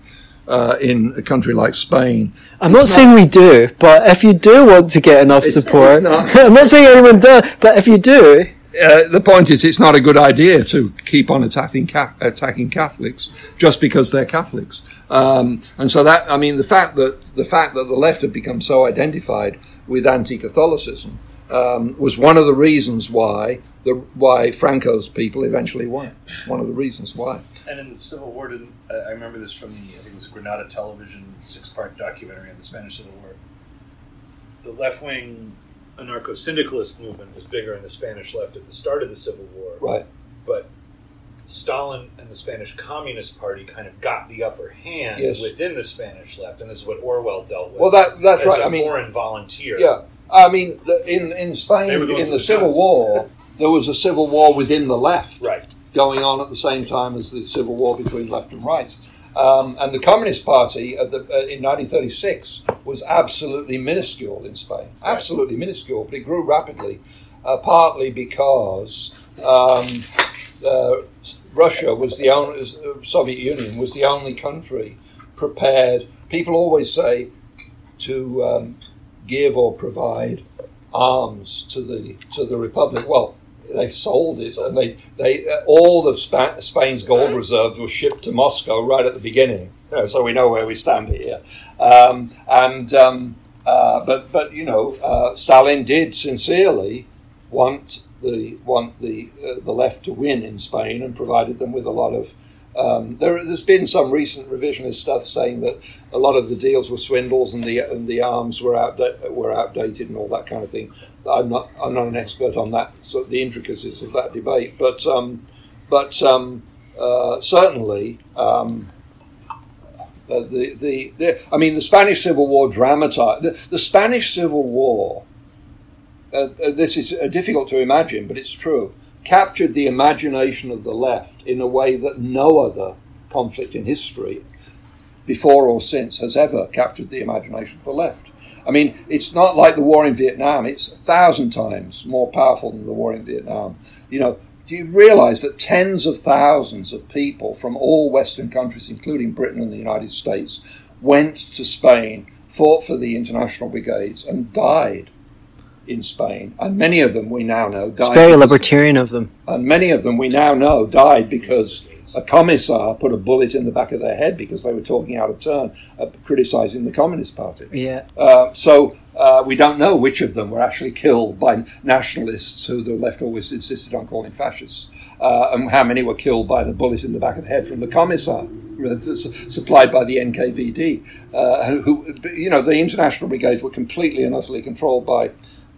uh, in a country like Spain, I'm not saying we do, but if you do want to get enough It's- support, it's not- I'm not saying anyone does, but if you do, uh, the point is, it's not a good idea to keep on attacking ca- attacking Catholics just because they're Catholics. Um, and so that, I mean, the fact that the fact that the left had become so identified with anti-Catholicism um, was one of the reasons why the why Franco's people eventually won. It's one of the reasons why. And in the Civil War, didn't I I remember this from the I think it was Granada Television six-part documentary on the Spanish Civil War. The left-wing anarcho-syndicalist movement was bigger in the Spanish left at the start of the Civil War, Right. but Stalin and the Spanish Communist Party kind of got the upper hand Yes. within the Spanish left, and this is what Orwell dealt with. Well, that that's as right. a I mean, foreign volunteer. Yeah, I mean, in in Spain, They were the ones in the Civil. War, there was a civil war within the left. right. going on at the same time as the civil war between left and right. Um, and the Communist Party at the, uh, in 1936 was absolutely minuscule in Spain, absolutely minuscule, but it grew rapidly, uh, partly because um, uh, Russia was the only, uh, Soviet Union was the only country prepared. People always say to um, give or provide arms to the to the republic. Well, they sold it, and they they uh, all of Spa- Spain's gold reserves were shipped to Moscow right at the beginning. You know, so we know where we stand here. Um, and um, uh, but but you know, uh, Stalin did sincerely want the want the uh, the left to win in Spain, and provided them with a lot of. Um, there, has been some recent revisionist stuff saying that a lot of the deals were swindles and the and the arms were outda- were outdated and all that kind of thing. I'm not I'm not an expert on that so the intricacies of that debate, but um, but um, uh, certainly um, uh, the, the, the I mean the Spanish Civil War dramatized the, the Spanish Civil War. Uh, uh, this is uh, difficult to imagine, but it's true. Captured the imagination of the left in a way that no other conflict in history, before or since, has ever captured the imagination of the left. I mean, it's not like the war in Vietnam. It's a thousand times more powerful than the war in Vietnam. You know, do you realize that tens of thousands of people from all Western countries, including Britain and the United States, went to Spain, fought for the international brigades, and died in Spain? And many of them we now know died. It's very libertarian of them. and many of them we now know died because a commissar put a bullet in the back of their head because they were talking out of turn, uh, criticizing the Communist Party. Yeah. Uh, so uh, we don't know which of them were actually killed by nationalists who the left always insisted on calling fascists, uh, and how many were killed by the bullet in the back of the head from the commissar supplied by the NKVD, uh, who, you know, the international brigades were completely and utterly controlled by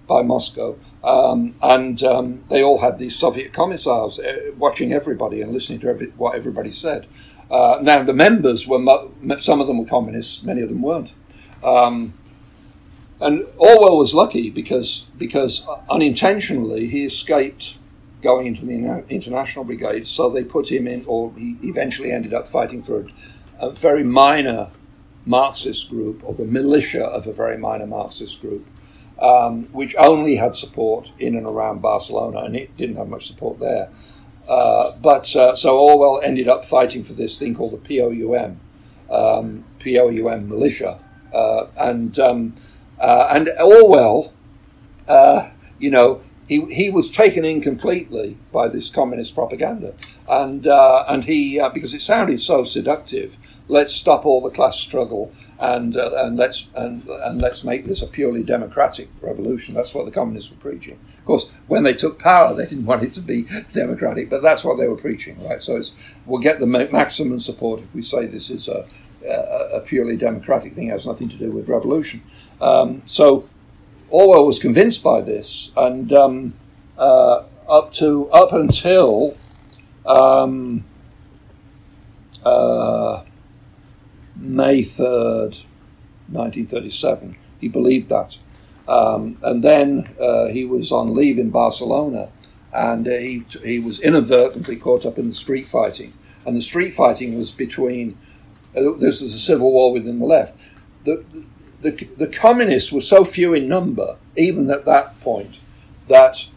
by Moscow, um, and um, they all had these Soviet commissars uh, watching everybody and listening to every, what everybody said. Uh, now the members were mo- some of them were communists, many of them weren't. Um, and Orwell was lucky because because unintentionally he escaped going into the international brigade. So they put him in, or he eventually ended up fighting for a, a very minor Marxist group, or the militia of a very minor Marxist group, um, which only had support in and around Barcelona, and it didn't have much support there. Uh, but uh, so Orwell ended up fighting for this thing called the POUM, um, POUM militia, uh, and um, uh, and Orwell, uh, you know, he he was taken in completely by this communist propaganda, and uh, and he because it sounded so seductive. Let's stop all the class struggle and uh, and let's and and let's make this a purely democratic revolution. That's what the communists were preaching. Of course, when they took power, they didn't want it to be democratic, but that's what they were preaching, right? So we'll get the maximum support if we say this is a, a, a purely democratic thing. It has nothing to do with revolution. Um, so Orwell was convinced by this, and um, uh, up to up until um, uh, May third, nineteen thirty-seven, he believed that, um, and then uh, he was on leave in Barcelona, and uh, he he was inadvertently caught up in the street fighting, and the street fighting was between. Uh, this was a civil war within the left. The, the, the communists were so few in number, even at that point, that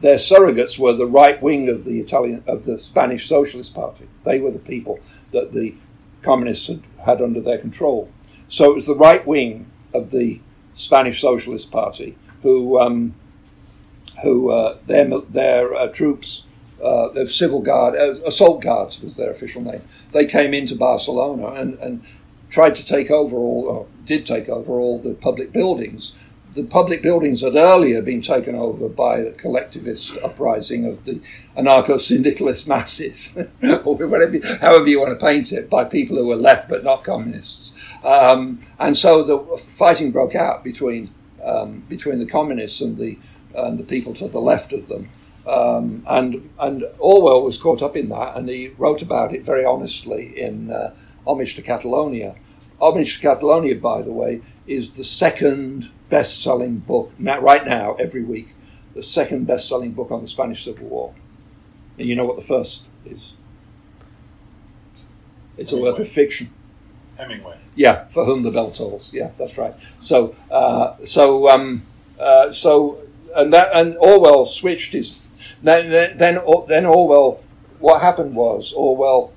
their surrogates were the right wing of the Italian of the Spanish Socialist Party. They were the people that the communists had, had under their control. So it was the right wing of the Spanish Socialist Party who um, who uh, their their uh, troops. Uh, the civil guard, uh, assault guards was their official name. They came into Barcelona and, and tried to take over all, or did take over all the public buildings. The public buildings had earlier been taken over by the collectivist uprising of the anarcho-syndicalist masses, or whatever, however you want to paint it, by people who were left but not communists. Um, and so the fighting broke out between um, between the communists and the and the people to the left of them. Um, and and Orwell was caught up in that, and he wrote about it very honestly in uh, Homage to Catalonia. Homage to Catalonia, by the way, is the second best-selling book now, right now every week. The second best-selling book on the Spanish Civil War. And you know what the first is? It's a work of fiction. Hemingway. Yeah, for whom the bell tolls. Yeah, that's right. So, uh, so, um, uh, so, and that, and Orwell switched his. Then, then, then, then Orwell. What happened was Orwell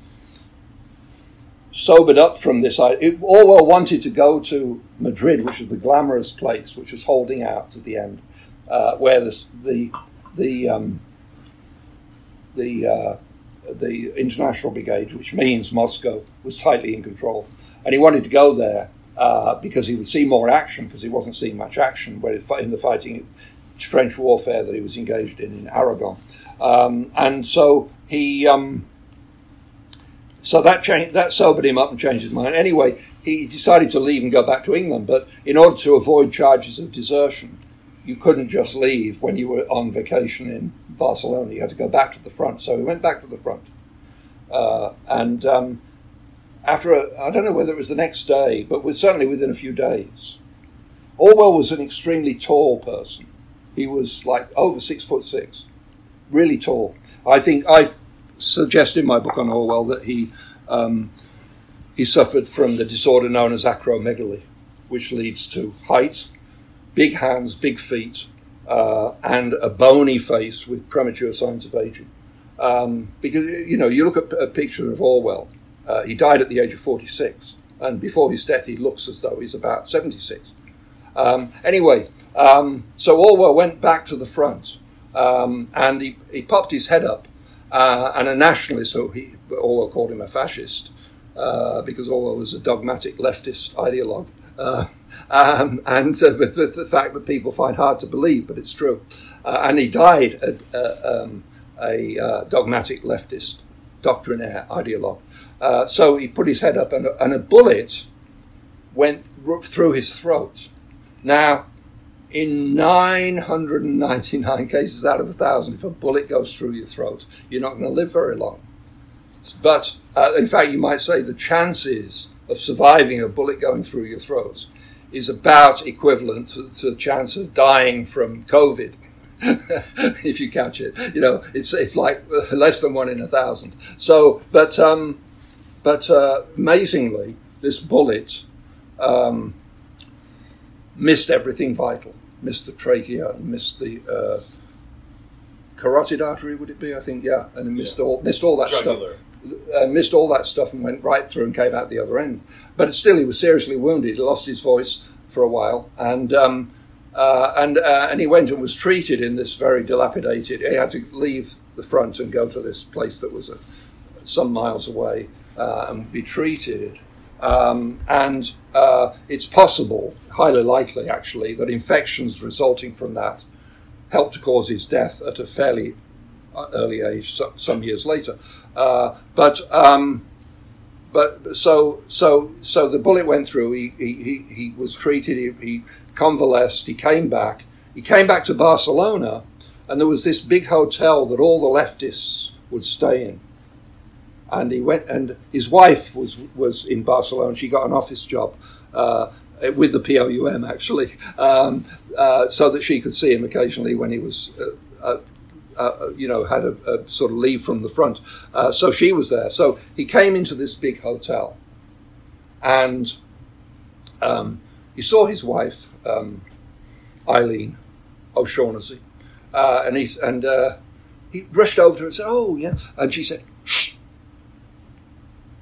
sobered up from this. Orwell wanted to go to Madrid, which was the glamorous place, which was holding out to the end, uh, where the the the, um, the uh, the international brigade, which means Moscow, was tightly in control, and he wanted to go there uh, because he would see more action because he wasn't seeing much action in the fighting trench warfare that he was engaged in in Aragon, um, and so he. Um, so that changed, that sobered him up and changed his mind. Anyway, he decided to leave and go back to England, but in order to avoid charges of desertion, you couldn't just leave when you were on vacation in Barcelona. You had to go back to the front. So he went back to the front. Uh, and um, after, I don't know whether it was the next day, but was certainly within a few days, Orwell was an extremely tall person. He was like over six foot six, really tall. I think I suggest in my book on Orwell that he um, he suffered from the disorder known as acromegaly, which leads to height, big hands, big feet, uh, and a bony face with premature signs of aging. Um, because, you know, you look at a picture of Orwell, uh, he died at the age of 46, and before his death, he looks as though he's about 76. Um, anyway, um, so Orwell went back to the front, um, and he, he popped his head up, uh, and a nationalist, so he, Orwell called him a fascist, uh, because Orwell was a dogmatic leftist ideologue. Uh, um, and uh, with, with, the fact that people find hard to believe, but it's true. Uh, and he died a, um, a uh, dogmatic leftist doctrinaire ideologue. So he put his head up, and, and a bullet went through his throat. Now, in 999 cases out of a thousand, if a bullet goes through your throat, you're not going to live very long. But uh, in fact, you might say the chances of surviving a bullet going through your throat is about equivalent to, to the chance of dying from COVID. if you catch it, you know it's it's like less than one in a thousand. So, but um, but uh, amazingly, this bullet um, missed everything vital. Missed the trachea, missed the uh, carotid artery. Would it be? I think yeah, and missed yeah. all missed all that Jugular. stuff uh, missed all that stuff and went right through and came out the other end. But still, he was seriously wounded. He lost his voice for a while, and um, uh, and uh, and he went and was treated in this very dilapidated. He had to leave the front and go to this place that was a, some miles away uh, and be treated. Um, and uh, it's possible, highly likely actually, that infections resulting from that helped to cause his death at a fairly early age, so, some years later. Uh, but um, but so so so the bullet went through. He he, he was treated. He, he convalesced. He came back. He came back to Barcelona, and there was this big hotel that all the leftists would stay in. And he went, and his wife was was in Barcelona. She got an office job. Uh, with the POUM actually, um, uh, so that she could see him occasionally when he was uh, uh uh, you know, had a, a, sort of leave from the front. Uh, so she was there. So he came into this big hotel, and um, he saw his wife, um, Eileen O'Shaughnessy, uh, and he and uh, he rushed over to her and said, "Oh, yeah," and she said, Shh,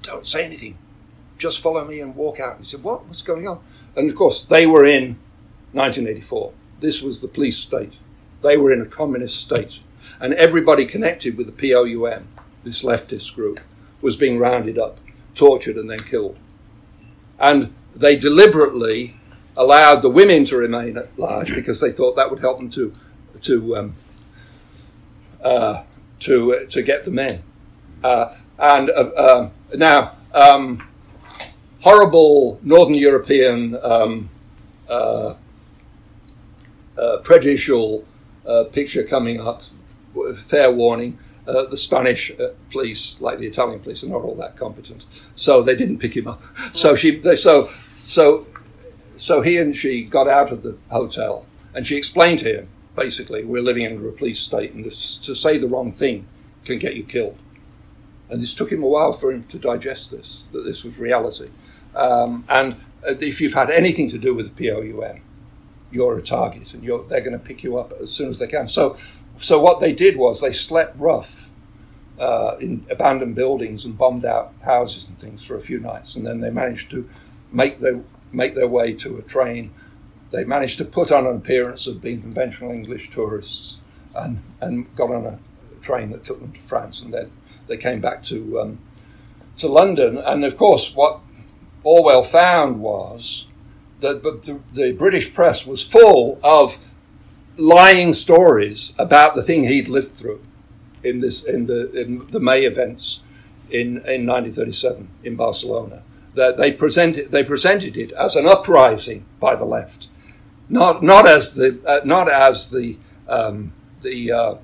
"Don't say anything, just follow me and walk out." He said, "What? What's going on?" And of course, they were in 1984. This was the police state. They were in a communist state and everybody connected with the POUM, this leftist group, was being rounded up, tortured, and then killed. And they deliberately allowed the women to remain at large because they thought that would help them to to um, uh, to uh, to get the men. Uh, and uh, um, now, um, horrible Northern European um, uh, uh, prejudicial picture coming up fair warning, uh, the Spanish uh, police, like the Italian police, are not all that competent, so they didn't pick him up. So she, they, so, so, so he and she got out of the hotel, and she explained to him, basically, we're living under a police state, and to say the wrong thing can get you killed. And this took him a while for him to digest this, that this was reality. Um, and if you've had anything to do with the POUM, you're a target, and they're going to pick you up as soon as they can. So so what they did was they slept rough uh, in abandoned buildings and bombed out houses and things for a few nights, and then they managed to make their make their way to a train. They managed to put on an appearance of being conventional English tourists and, and got on a train that took them to France, and then they came back to um, to London. And of course, what Orwell found was that the, the British press was full of lying stories about the thing he'd lived through in this in the in the May events in in 1937 in Barcelona. That they presented they presented it as an uprising by the left, not not as the uh, not as the um, the uh,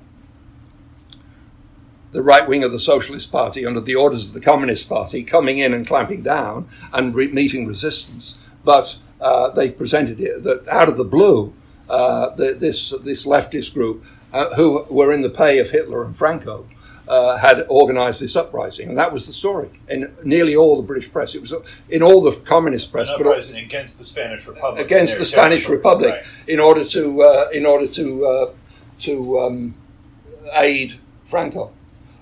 the right wing of the Socialist Party under the orders of the Communist Party coming in and clamping down and re- meeting resistance, but uh, they presented it that out of the blue, uh, the, this this leftist group uh, who were in the pay of Hitler and Franco uh, had organised this uprising, and that was the story in nearly all the British press. It was in all the communist press, An but uprising against the Spanish Republic. against the Spanish. Republic Right. in order to uh, in order to uh, to um, aid Franco,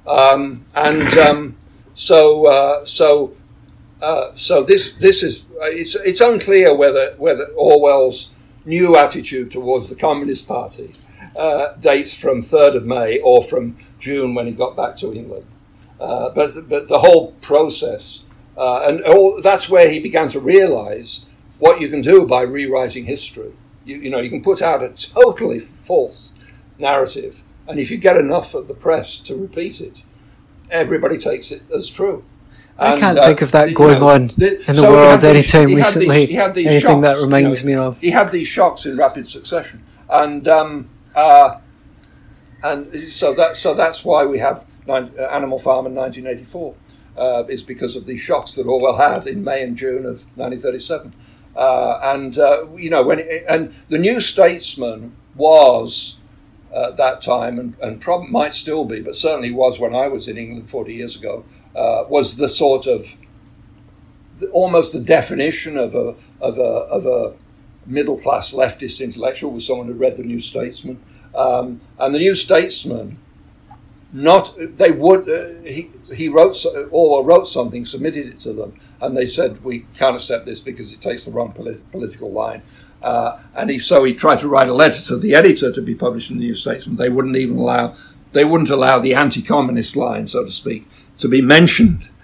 um, and um, so uh, so uh, so this this is uh, it's it's unclear whether whether Orwell's new attitude towards the Communist Party uh, dates from third of May or from June when he got back to England. Uh, but but the whole process uh, and all, that's where he began to realise what you can do by rewriting history. You, you know, you can put out a totally false narrative, and if you get enough of the press to repeat it, everybody takes it as true. I can't uh, think of that you going know, on in the so world these- anytime these- recently. he had these Anything that shocks, you reminds know. me of. He had these shocks in rapid succession, and um, uh, and so that so that's why we have nine, uh, Animal Farm in 1984. Uh, is because of these shocks that Orwell had in May and June of 1937, uh, and uh, you know when it, and the New Statesman was at that time and, and prob- might still be, but certainly was when I was in England 40 years ago, uh, was the sort of almost the definition of a of a of a middle class leftist intellectual was someone who read the New Statesman, um, and the New Statesman. Not they would uh, he he wrote or wrote something submitted it to them and they said we can't accept this because it takes the wrong polit- political line uh, and he so he tried to write a letter to the editor to be published in the New Statesman. They wouldn't even allow they wouldn't allow the anti-communist line so to speak to be mentioned.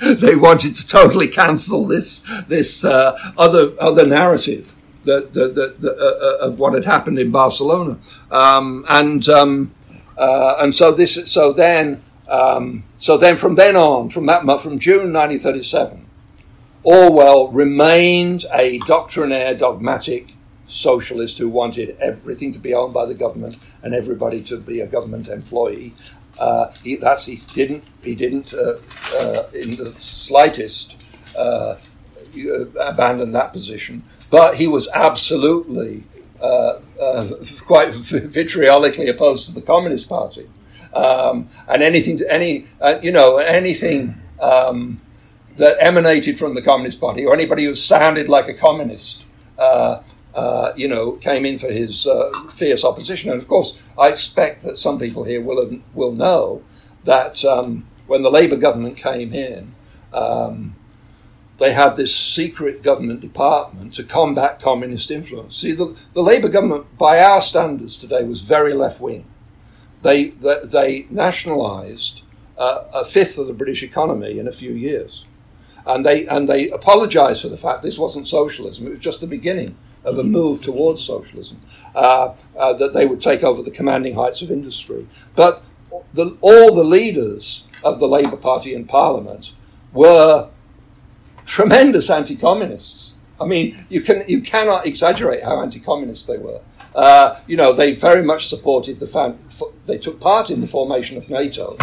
They wanted to totally cancel this this uh, other other narrative that, that, that, that, uh, of what had happened in Barcelona, um, and um, uh, and so this so then um, so then from then on from that from June 1937, Orwell remained a doctrinaire, dogmatic socialist who wanted everything to be owned by the government and everybody to be a government employee. Uh, he, that's he didn't he didn't uh, uh, in the slightest uh, abandon that position, but he was absolutely uh, uh, quite vitriolically opposed to the Communist Party, um, and anything to any you know anything um, that emanated from the Communist Party or anybody who sounded like a communist. Uh, uh, you know, came in for his uh, fierce opposition, and of course, I expect that some people here will have, will know that um, when the Labour government came in, um, they had this secret government department to combat communist influence. See, the, the Labour government, by our standards today, was very left wing. They, they, they nationalised uh, a fifth of the British economy in a few years. And they, and they apologised for the fact this wasn't socialism, it was just the beginning of a move towards socialism, uh, uh, that they would take over the commanding heights of industry. But the, all the leaders of the Labour Party in Parliament were tremendous anti-communists. I mean, you can you cannot exaggerate how anti-communist they were. Uh, you know, they very much supported the fam- f- they took part in the formation of NATO.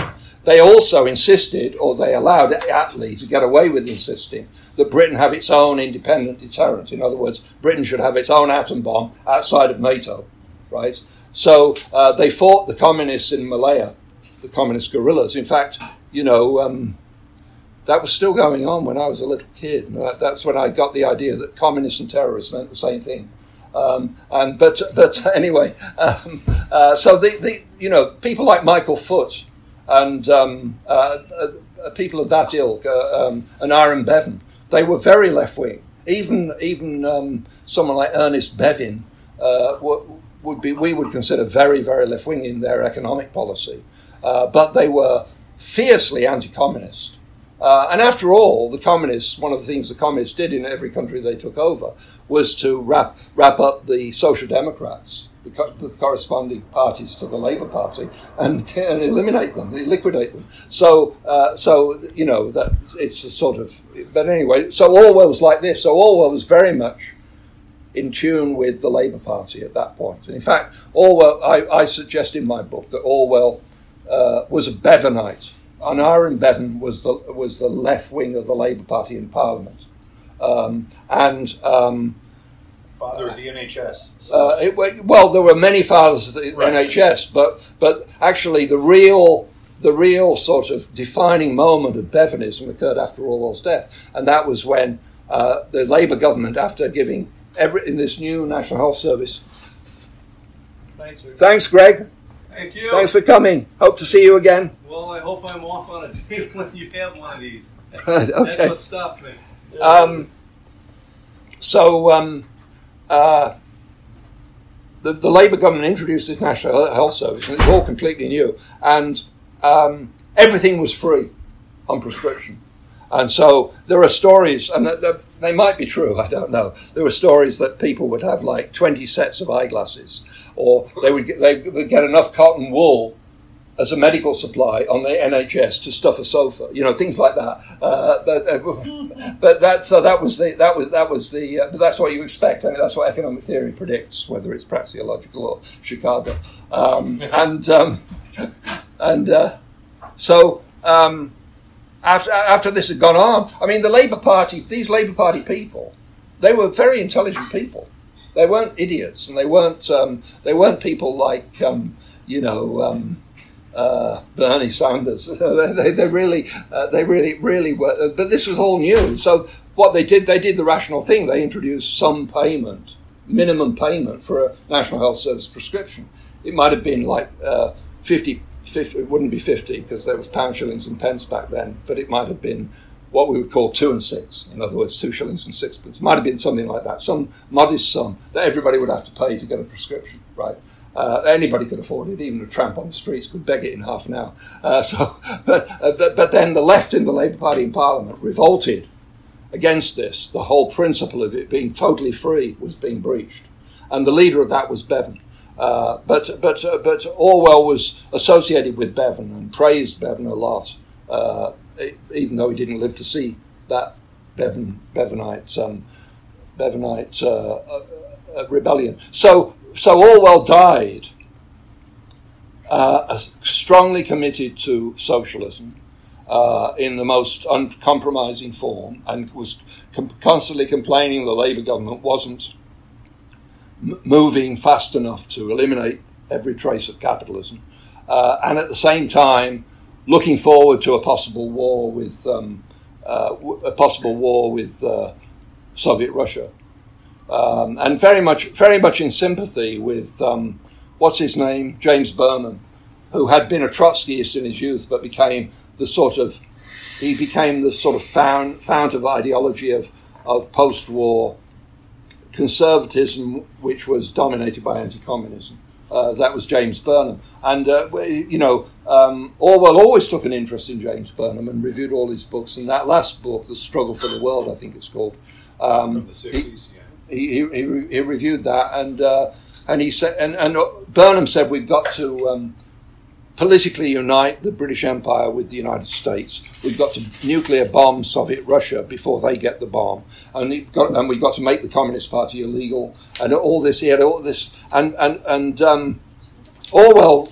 They also insisted, or they allowed Attlee to get away with insisting, that Britain have its own independent deterrent. In other words, Britain should have its own atom bomb outside of NATO, right? So uh, they fought the communists in Malaya, the communist guerrillas. In fact, you know, um, that was still going on when I was a little kid. That's when I got the idea that communists and terrorists meant the same thing. Um, and but but anyway, um, uh, so the, the you know people like Michael Foot and um, uh, uh, people of that ilk uh, um, and Aneurin Bevan, they were very left wing. Even even um, someone like Ernest Bevin uh, would, be we would consider very very left wing in their economic policy. but they were fiercely anti-communist. Uh, and after all, the communists, one of the things the communists did in every country they took over was to wrap, wrap up the social democrats, the, co- the corresponding parties to the Labour Party, and, and eliminate them, liquidate them. So, uh, so you know, that it's a sort of. But anyway, so Orwell was like this. So Orwell was very much in tune with the Labour Party at that point. And in fact, Orwell, I, I suggest in my book that Orwell uh, was a Bevanite and Aneurin Bevan was the was the left wing of the Labour Party in Parliament, um, and um, Father of the NHS. uh, it, well, there were many fathers of the Right. NHS, but but actually the real the real sort of defining moment of Bevanism occurred after Orwell's death, and that was when uh, the Labour government, after giving every in this new National Health Service. Thanks, sir. Thanks, Greg. Thank you. Thanks for coming. Hope to see you again. Well, I hope I'm off on a date when you have one of these. That's what stopped me. Um, so um, uh, the, the Labour government introduced this National Health Service, and it's all completely new, and um, everything was free on prescription. And so there are stories, and th- th- they might be true, I don't know. There were stories that people would have like 20 sets of eyeglasses, or they would get, they would get enough cotton wool as a medical supply on the NHS to stuff a sofa, you know, things like that. Uh, but, uh, but that so that was the that was that was the uh, but that's what you expect. I mean, that's what economic theory predicts, whether it's praxeological or Chicago, um, and um, and uh, so. Um, after, after this had gone on, I mean, the Labour Party, these Labour Party people, they were very intelligent people. They weren't idiots, and they weren't um, they weren't people like um, you know um, uh, Bernie Sanders. they, they, really uh, they really really were. But this was all new. So what they did, they did the rational thing. They introduced some payment, minimum payment for a National Health Service prescription. It might have been like uh, 50, 50, It wouldn't be fifty because there was pound shillings and pence back then. But it might have been what we would call two and six. In other words, two shillings and sixpence. Might have been something like that, some modest sum that everybody would have to pay to get a prescription, right? Uh, anybody could afford it, even a tramp on the streets could beg it in half an hour. Uh, so, but, uh, but, but then the left in the Labour Party in Parliament revolted against this. The whole principle of it being totally free was being breached. And the leader of that was Bevan. Uh, but but uh, but Orwell was associated with Bevan and praised Bevan a lot, uh, even though he didn't live to see that Bevan Bevanite um, Bevanite rebellion. So so Orwell died uh, strongly committed to socialism. Uh, in the most uncompromising form, and was com- constantly complaining the Labour government wasn't m- moving fast enough to eliminate every trace of capitalism, uh, and at the same time looking forward to a possible war with um, uh, w- a possible war with uh, Soviet Russia, um, and very much very much in sympathy with um, what's his name James Burnham, who had been a Trotskyist in his youth but became the sort of he became the sort of fount, fount of ideology of of post-war conservatism, which was dominated by anti-communism. Uh, that was James Burnham, and uh, you know um, Orwell always took an interest in James Burnham and reviewed all his books. And that last book, "The Struggle for the World," I think it's called. Um, the 60s, yeah. He, he, he, re- he reviewed that and uh, and he said and, and Burnham said we've got to um, politically unite the British Empire with the United States. We've got to nuclear bomb Soviet Russia before they get the bomb, and we've got, and we've got to make the Communist Party illegal, and all this. He had all this, and and and um, Orwell.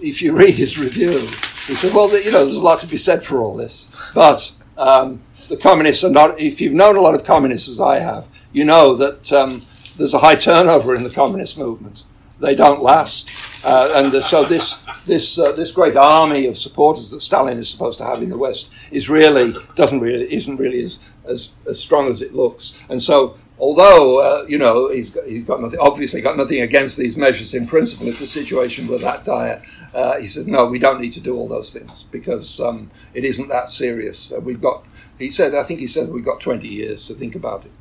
If you read his review, he said, "Well, you know, there's a lot to be said for all this, but." Um, the communists are not. If you've known a lot of communists, as I have, you know that um, there's a high turnover in the communist movement. They don't last, uh, and so this this uh, this great army of supporters that Stalin is supposed to have in the West is really doesn't really isn't really as as, as strong as it looks. And so, although uh, you know he's got, he's got nothing, obviously got nothing against these measures in principle, if the situation were that dire, uh, he says no, we don't need to do all those things because um, it isn't that serious. Uh, we've got, he said, I think he said we've got 20 years to think about it.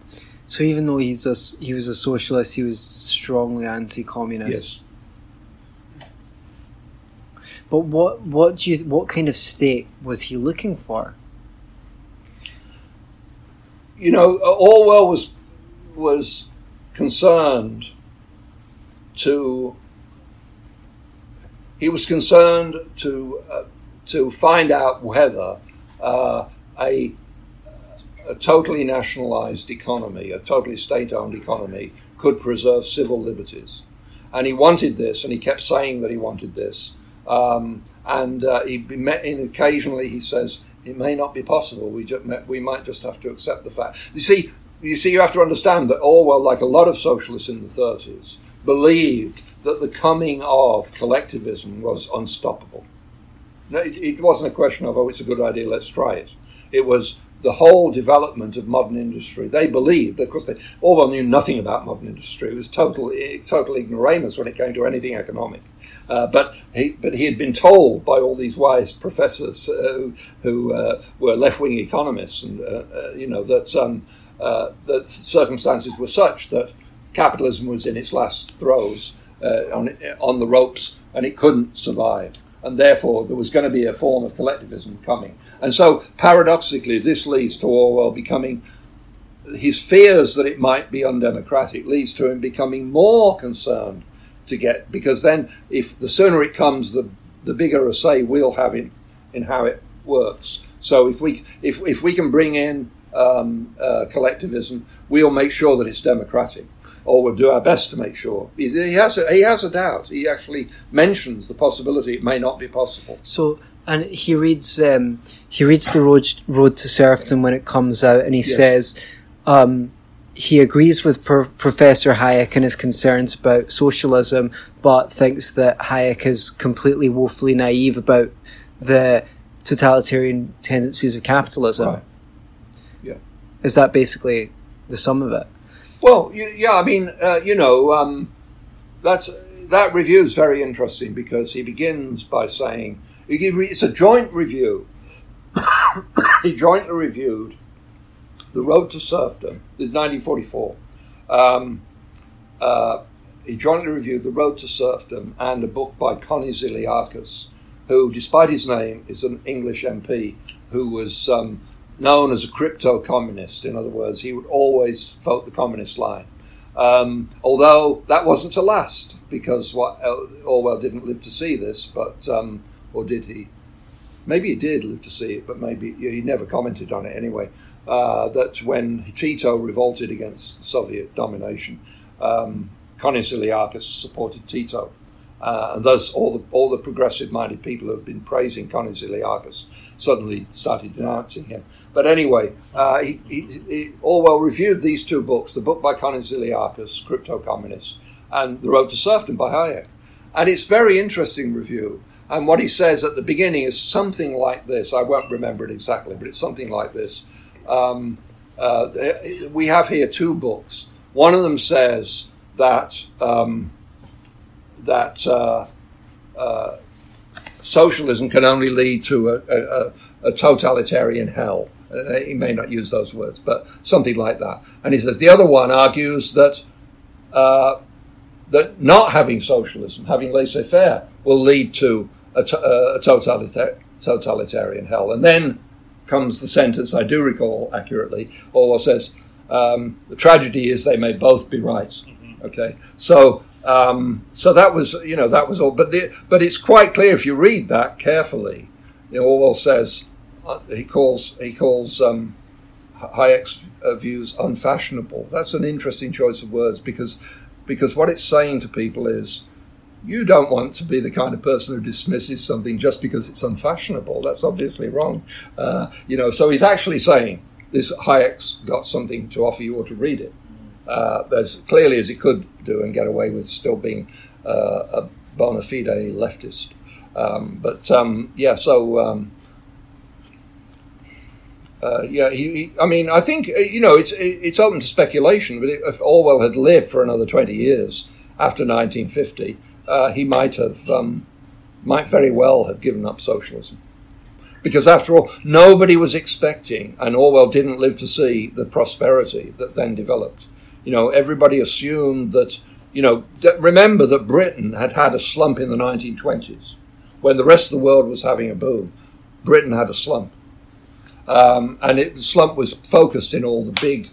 So even though he's a, he was a socialist, he was strongly anti-communist. Yes. But what what do you what kind of state was he looking for? you know, Orwell was was concerned to he was concerned to uh, to find out whether uh, a a totally nationalized economy, a totally state-owned economy, could preserve civil liberties, and he wanted this, and he kept saying that he wanted this. Um, and uh, he met in occasionally he says it may not be possible. We just, we might just have to accept the fact. You see, you see, you have to understand that Orwell, like a lot of socialists in the 30s, believed that the coming of collectivism was unstoppable. It, it wasn't a question of oh, it's a good idea, let's try it. It was the whole development of modern industry. They believed, of course, they, Orwell knew nothing about modern industry. It was total, total ignoramus when it came to anything economic. Uh, but he but he had been told by all these wise professors uh, who uh, were left wing economists, and uh, uh, you know that um, uh, that circumstances were such that capitalism was in its last throes on on the ropes, and it couldn't survive. And therefore, there was going to be a form of collectivism coming. And so, paradoxically, this leads to Orwell becoming his fears that it might be undemocratic leads to him becoming more concerned to get because then if the sooner it comes, the the bigger a say we'll have in in how it works. So if we if if we can bring in um, uh, collectivism, we'll make sure that it's democratic, or we'll do our best to make sure. He, has a, he has a doubt. He actually mentions the possibility it may not be possible. So and he reads um, he reads the road road to serfdom when it comes out, and he yes. says. Um, he agrees with Pro- Professor Hayek and his concerns about socialism, but thinks that Hayek is completely woefully naive about the totalitarian tendencies of capitalism. Right. Yeah. Is that basically the sum of it? Well, yeah, I mean, uh, you know, um, that's that review is very interesting because he begins by saying it's a joint review. he jointly reviewed the Road to Serfdom, in 1944. Um, uh, he jointly reviewed The Road to Serfdom and a book by Konni Zilliacus, who, despite his name, is an English MP who was um, known as a crypto communist. In other words, he would always vote the communist line. Um, although that wasn't to last, because what, Orwell didn't live to see this, but, um, or did he? Maybe he did live to see it, but maybe he never commented on it anyway. Uh, that when Tito revolted against Soviet domination, um, supported Tito. Uh, and thus, all the, all the progressive minded people who have been praising Konni Zilliacus suddenly started denouncing him. But anyway, uh, he, he, he, Orwell reviewed these two books the book by Konni Zilliacus, Crypto Communist, and The Road to Serfdom by Hayek. And it's very interesting review. And what he says at the beginning is something like this. I won't remember it exactly, but it's something like this. Um, uh, we have here two books. One of them says that um, that uh, uh, socialism can only lead to a, a, a totalitarian hell. Uh, he may not use those words, but something like that. And he says the other one argues that uh, that not having socialism, having laissez-faire, will lead to a, t- uh, a totalitar- totalitarian hell. And then comes the sentence I do recall accurately. Orwell says, um, "The tragedy is they may both be right." Mm-hmm. Okay, so um, so that was you know that was all. But the, but it's quite clear if you read that carefully. You know, Orwell says uh, he calls he calls um, Hayek's views unfashionable. That's an interesting choice of words because because what it's saying to people is you don't want to be the kind of person who dismisses something just because it's unfashionable. That's obviously wrong. Uh, you know, so he's actually saying this Hayek's got something to offer you or to read it uh, as clearly as he could do and get away with still being uh, a bona fide leftist. Um, but um, yeah, so um, uh, yeah, he, he, I mean, I think uh, you know it's it's open to speculation. But if Orwell had lived for another twenty years after 1950, uh, he might have, um, might very well have given up socialism. Because after all, nobody was expecting, and Orwell didn't live to see the prosperity that then developed. You know, everybody assumed that, you know, remember that Britain had had a slump in the 1920s. when the rest of the world was having a boom, Britain had a slump. Um, and it, the slump was focused in all the big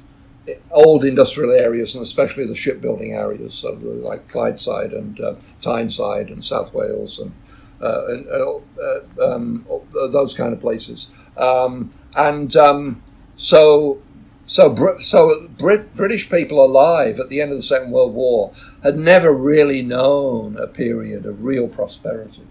old industrial areas and especially the shipbuilding areas, so like Clydeside and uh, Tyneside and South Wales and, uh, and uh, uh um, those kind of places. Um, and um, so, so, so Brit- British people alive at the end of the Second World War had never really known a period of real prosperity.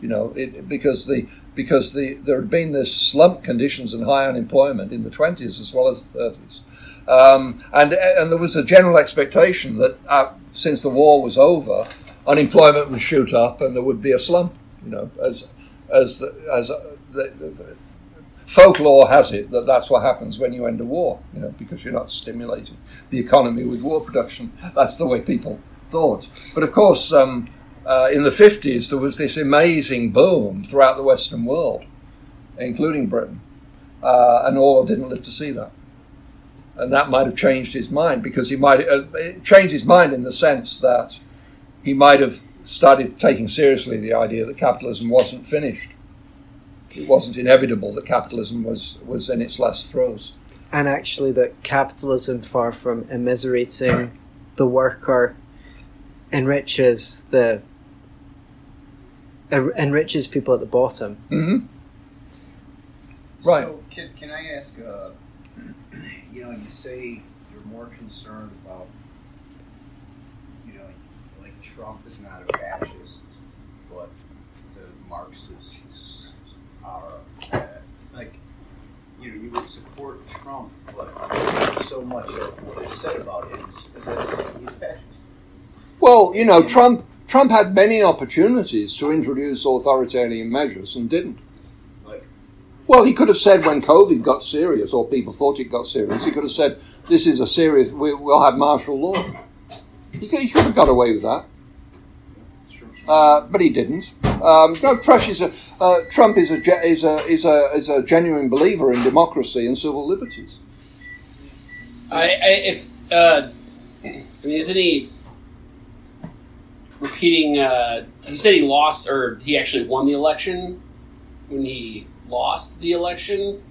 You know, it, because the because the there had been this slump conditions and high unemployment in the twenties as well as the thirties. Um, and and there was a general expectation that uh, since the war was over, unemployment would shoot up and there would be a slump. You know, as as as uh, the, the, folklore has it that that's what happens when you end a war. You know, because you're not stimulating the economy with war production. That's the way people thought. But of course, um, uh, in the 50s, there was this amazing boom throughout the Western world, including Britain, uh, and Orwell didn't live to see that and that might have changed his mind because he might uh, change his mind in the sense that he might have started taking seriously the idea that capitalism wasn't finished. It wasn't inevitable that capitalism was, was in its last throes. And actually, that capitalism, far from immiserating the worker, enriches the enriches people at the bottom. Mm-hmm. Right. So, can, can I ask? Uh, you know, you say you're more concerned about, you know, like Trump is not a fascist, but the Marxists Uh, like, you know, you would support Trump, but so much of what is said about him is, is that he's fascist. Well, you know, Trump Trump had many opportunities to introduce authoritarian measures and didn't. Like? Well, he could have said when COVID got serious, or people thought it got serious, he could have said, "This is a serious. We, will have martial law." He could, he could, have got away with that, uh, but he didn't. Um, no, Trump is a uh, Trump is a is a is a is a genuine believer in democracy and civil liberties. I, I if uh, I mean, isn't he repeating? Uh, he said he lost, or he actually won the election when he lost the election,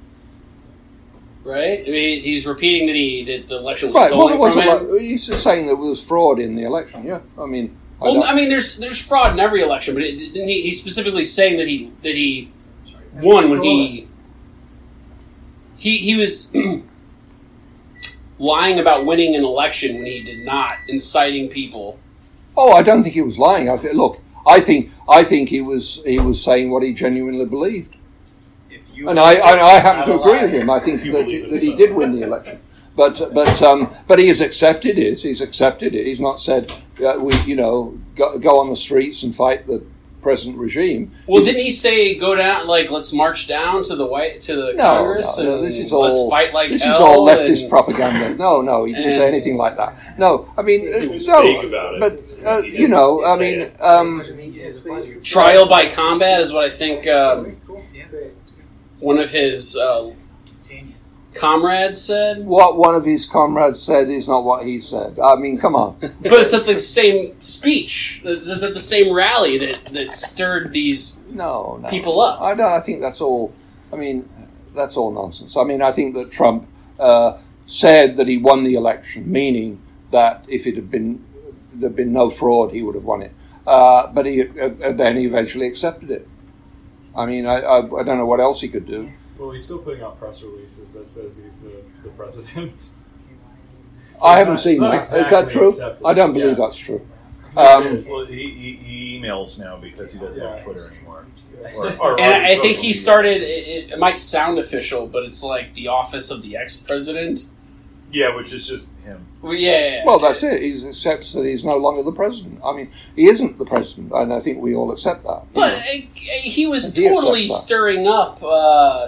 right? I mean, he's repeating that he that the election was right. stolen well, from him. Like, he's just saying there was fraud in the election. Yeah, I mean. I well, I mean, there's there's fraud in every election, but it, didn't he, he's specifically saying that he that he won when he he he was lying about winning an election when he did not, inciting people. Oh, I don't think he was lying. I think, look, I think I think he was he was saying what he genuinely believed and I, I, I happen to agree with him. I think that, that he did win the election. But but um, but he has accepted it. He's accepted it. He's not said uh, we you know go, go on the streets and fight the present regime. Well, He's, didn't he say go down like let's march down to the white to the no, Congress? No, no, this is all let's fight like this hell is all leftist and, propaganda. No, no, he didn't say anything like that. No, I mean uh, no, but uh, you know, I mean, um, trial by combat is what I think. Um, one of his uh, comrades said. What one of his comrades said is not what he said. I mean, come on. but it's at the same speech. It's at the same rally that, that stirred these no, no. people up. I don't. I think that's all. I mean, that's all nonsense. I mean, I think that Trump uh, said that he won the election, meaning that if it had been there'd been no fraud, he would have won it. Uh, but he uh, then he eventually accepted it. I mean, I, I, I, don't know what else he could do. Well, he's still putting out press releases that says he's the, the president. so I haven't not, seen that. Exactly Is that true? Accepted. I don't believe yeah. that's true. Um, well, he, he, he, emails now because he doesn't yeah. have Twitter anymore. Or, or and I think he media. started. It, it, might sound official, but it's like the office of the ex-president. Yeah, which is just him. Well, yeah, yeah, yeah. Well, that's it. He accepts that he's no longer the president. I mean, he isn't the president, and I think we all accept that. But uh, he was and totally stirring up uh,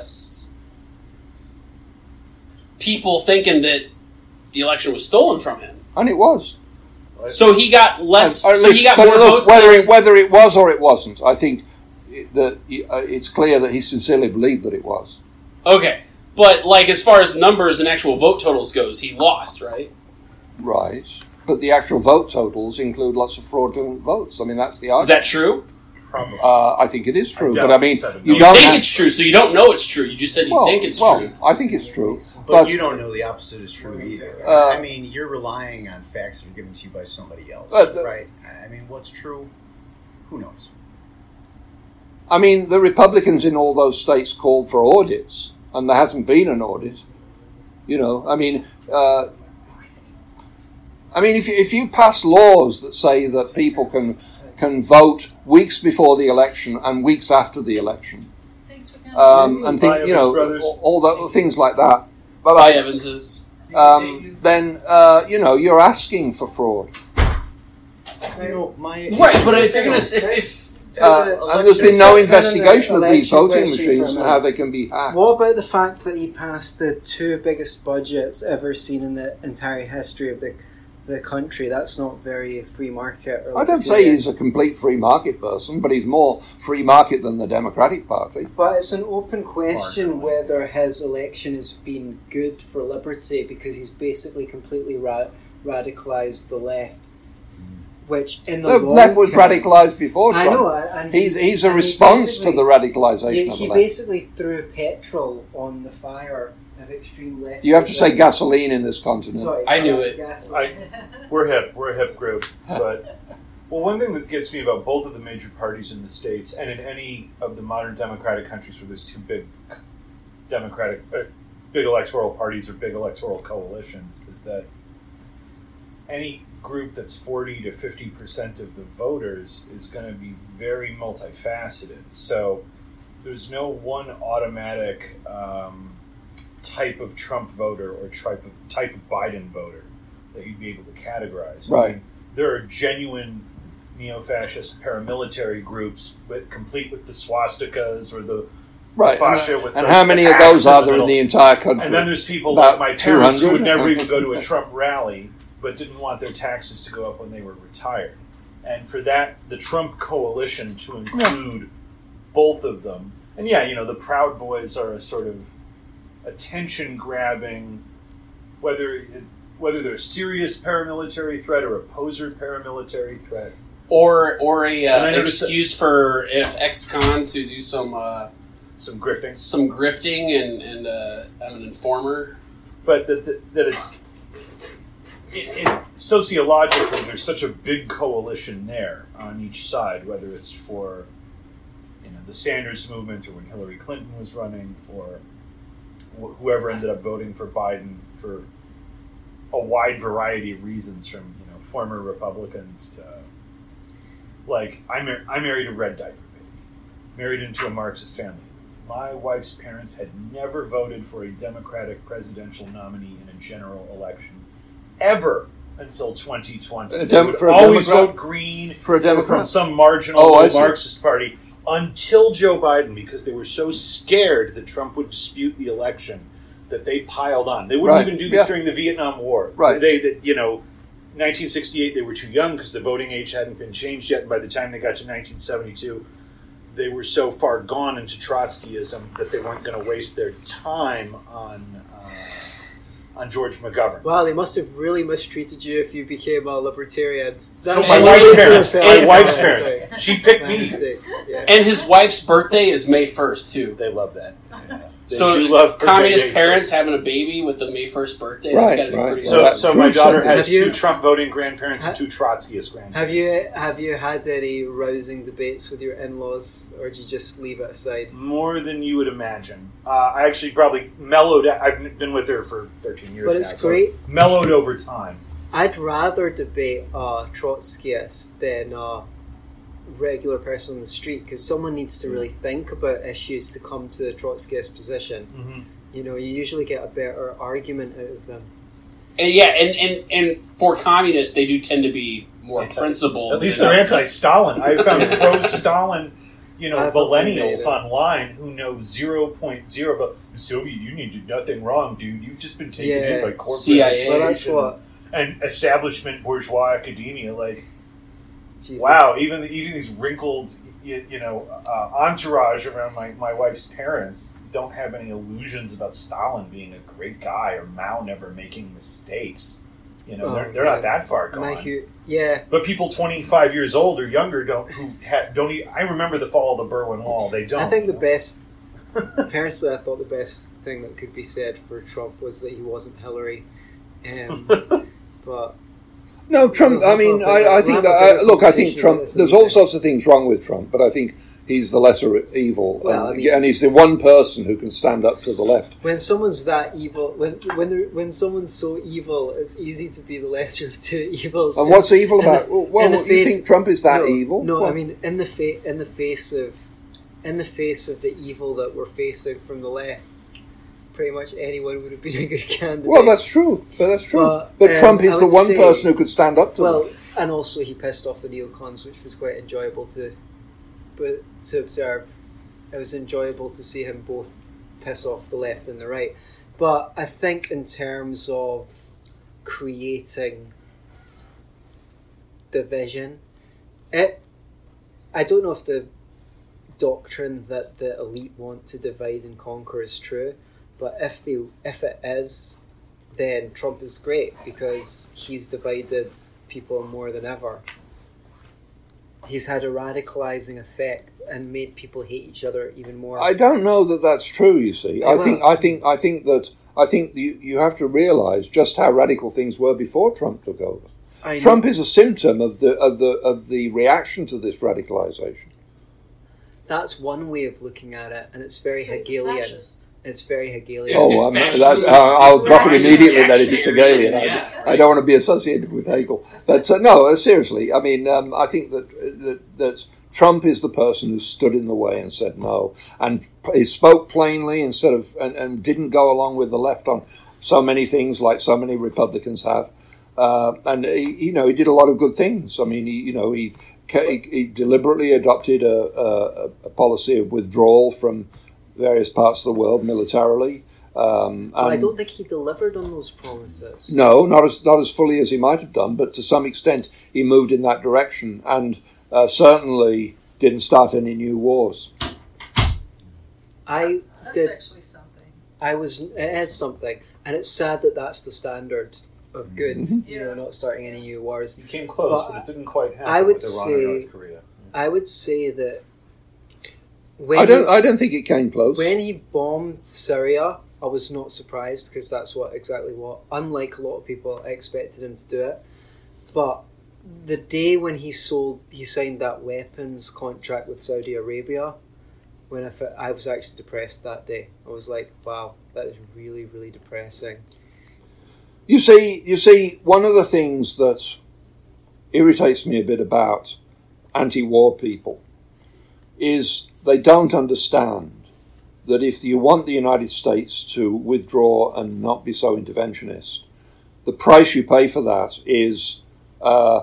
people thinking that the election was stolen from him, and it was. So he got less. And, so he got more look, votes. Whether it, whether it was or it wasn't, I think that uh, it's clear that he sincerely believed that it was. Okay, but like as far as numbers and actual vote totals goes, he lost, right? Right. But the actual vote totals include lots of fraudulent votes. I mean, that's the argument. Is that true? Probably. Uh, I think it is true, I but I mean, you You don't. think have- it's true, so you don't know it's true. You just said you well, think it's well, true. I think it's true, But, but you don't know the opposite is true either. Uh, I mean, you're relying on facts that are given to you by somebody else, Uh, the- right? I mean, what's true? Who knows? I mean, the Republicans in all those states called for audits, and there hasn't been an audit. You know, I mean, uh, I mean, if you, if you pass laws that say that people can can vote weeks before the election and weeks after the election, um, and think you know all, all the things like that, By bye Evans's. um, then uh, you know you're asking for fraud. You know, my Right, but if you're gonna if, if Uh, and there's been no investigation of these voting machines and how they can be hacked. What about the fact that he passed the two biggest budgets ever seen in the entire history of the the country? That's not very free market. Or I don't say libertarian. he's a complete free market person, but he's more free market than the Democratic Party. But it's an open question Marginally. whether his election has been good for liberty because he's basically completely ra- radicalized the lefts, which in the, The left was term- radicalised before I know, and He's he's a and he response to the radicalization. He, of the left. basically threw petrol on the fire of extreme left. You have to say gasoline in this continent. Sorry, I knew it. gasoline. We're hip. We're a hip group. But well, one thing that gets me about both of the major parties in the states and in any of the modern democratic countries where there's two big democratic, uh, big electoral parties or big electoral coalitions is that any group that's 40 to 50 percent of the voters is going to be very multifaceted. So there's no one automatic um, type of Trump voter or type of type of Biden voter that you'd be able to categorize. I Right. mean, there are genuine neo-fascist paramilitary groups, with, complete with the swastikas or the Right. fascia And, with and the- how many of those are there in the entire country? And then there's people About like my parents who would never even go to a Trump rally, but didn't want their taxes to go up when they were retired. And for that, the Trump coalition to include both of them, and yeah, you know, the Proud Boys are a sort of attention grabbing, whether it, whether they're a serious paramilitary threat or a poser paramilitary threat. or or a uh, noticed that- excuse for if ex-con to do some uh, Some grifting, some grifting and and uh, I'm an informer. but that, that, that it's it, it, sociologically there's such a big coalition there on each side whether it's for you know the Sanders movement or when Hillary Clinton was running or wh- whoever ended up voting for Biden for a wide variety of reasons from you know former Republicans to like I mar- I married a red diaper baby married into a Marxist family. My wife's parents had never voted for a Democratic presidential nominee in a general election ever until 2020. Dem- would always Democrat? vote Green For a Democrat? from some marginal Oh, Marxist party until Joe Biden because they were so scared that Trump would dispute the election that they piled on. They wouldn't Right. even do this Yeah. during the Vietnam War. Right. They, that you know, 1968 they were too young because the voting age hadn't been changed yet. And by the time they got to 1972, they were so far gone into Trotskyism that they weren't going to waste their time on uh, on George McGovern. Wow, they must have really mistreated you if you became a libertarian. No, my my wife's parents. My failure. wife's Sorry. parents. She picked My me. mistake. Yeah. And his wife's birthday is May first too. They love that. They so do love communist dates. parents having a baby with the May first birthday. Right, that's got to be right. pretty. So, Well, so my daughter something. has you- two Trump voting grandparents and two Trotskyist grandparents. Have you have you had any rousing debates with your in-laws, or do you just leave it aside? More than you would imagine. Uh, I actually probably mellowed. I've been with her for 13 years But now. it's so great. mellowed over time. I'd rather debate a Trotskyist than a regular person on the street because someone needs to really think about issues to come to the Trotskyist position. Mm-hmm. You know, you usually get a better argument out of them. And yeah, and, and and for communists, they do tend to be more Anti- principled. At least they're anti-Stalin. I found pro-Stalin, you know, millennials online who know 0.0 about the Soviet Union did nothing wrong, dude. You've just been taken in by corporate CIA. Well, that's education what. and establishment bourgeois academia. Like, Jesus. wow, even even these wrinkled, you, you know, uh, entourage around my, my wife's parents don't have any illusions about Stalin being a great guy or Mao never making mistakes. You know, Oh, they're, they're not that far gone. hu- yeah, But people 25 years old or younger don't who ha, don't. e I remember the fall of the Berlin Wall. They don't. I think the know? best. Personally, I thought the best thing that could be said for Trump was that he wasn't Hillary. Um, but No, Trump. I mean, I, I think that. I, bigger look, I think Trump. There's all sorts of things wrong with Trump, but I think he's the lesser evil, Well, and, I mean- and he's the one person who can stand up to the left. when someone's that evil, when when when someone's so evil, it's easy to be the lesser of two evils. And what's evil In the- about? well, well the you think Trump is that no, evil? No, What? I mean in the fa- in the face of in the face of the evil that we're facing from the left, pretty much anyone would have been a good candidate. Well, that's true. But that's true. But, But, um, Trump is the one say- person who could stand up to well, them. and also he pissed off the neocons, which was quite enjoyable to, but to observe. It was enjoyable to see him both piss off the left and the right. But I think in terms of creating division, it. I don't know if the doctrine that the elite want to divide and conquer is true, but if they if it is, then Trump is great because he's divided people more than ever. He's had a radicalizing effect and made people hate each other even more. I don't know that that's true. You see, I Well- think I think I think that I think you, you have to realise just how radical things were before Trump took over. I know- Trump is a symptom of the of the of the reaction to this radicalization. That's one way of looking at it, and it's very So he's a Hegelian. Fascist. It's very Hegelian. Oh, I'm, fascism that, is- uh, I'll drop it immediately then if it's Hegelian. yeah. I, I don't want to be associated with Hegel. But uh, no, uh, seriously, I mean, um, I think that, that that Trump is the person who stood in the way and said no, and he spoke plainly instead of and, and didn't go along with the left on so many things like so many Republicans have. Uh, and he, you know, he did a lot of good things. I mean, he, you know, he he, he deliberately adopted a, a, a policy of withdrawal from various parts of the world militarily. Um, But I don't think he delivered on those promises. no, not as not as fully as he might have done, but to some extent he moved in that direction, and uh, certainly didn't start any new wars. I That's did. actually something. I was. It is something, and it's sad that that's the standard of good. Mm-hmm. You know, not starting any new wars. You came close, But but, it didn't quite happen I would with Iran say- or North Korea. I would say that when I don't. he, I don't think it came close. when he bombed Syria, I was not surprised because that's what exactly what. Unlike a lot of people, I expected him to do it. But the day when he sold, he signed that weapons contract with Saudi Arabia. When I, I was actually depressed that day, I was like, "Wow, that is really, really depressing." You see, you see, one of the things that irritates me a bit about anti-war people is they don't understand that if you want the United States to withdraw and not be so interventionist, the price you pay for that is uh,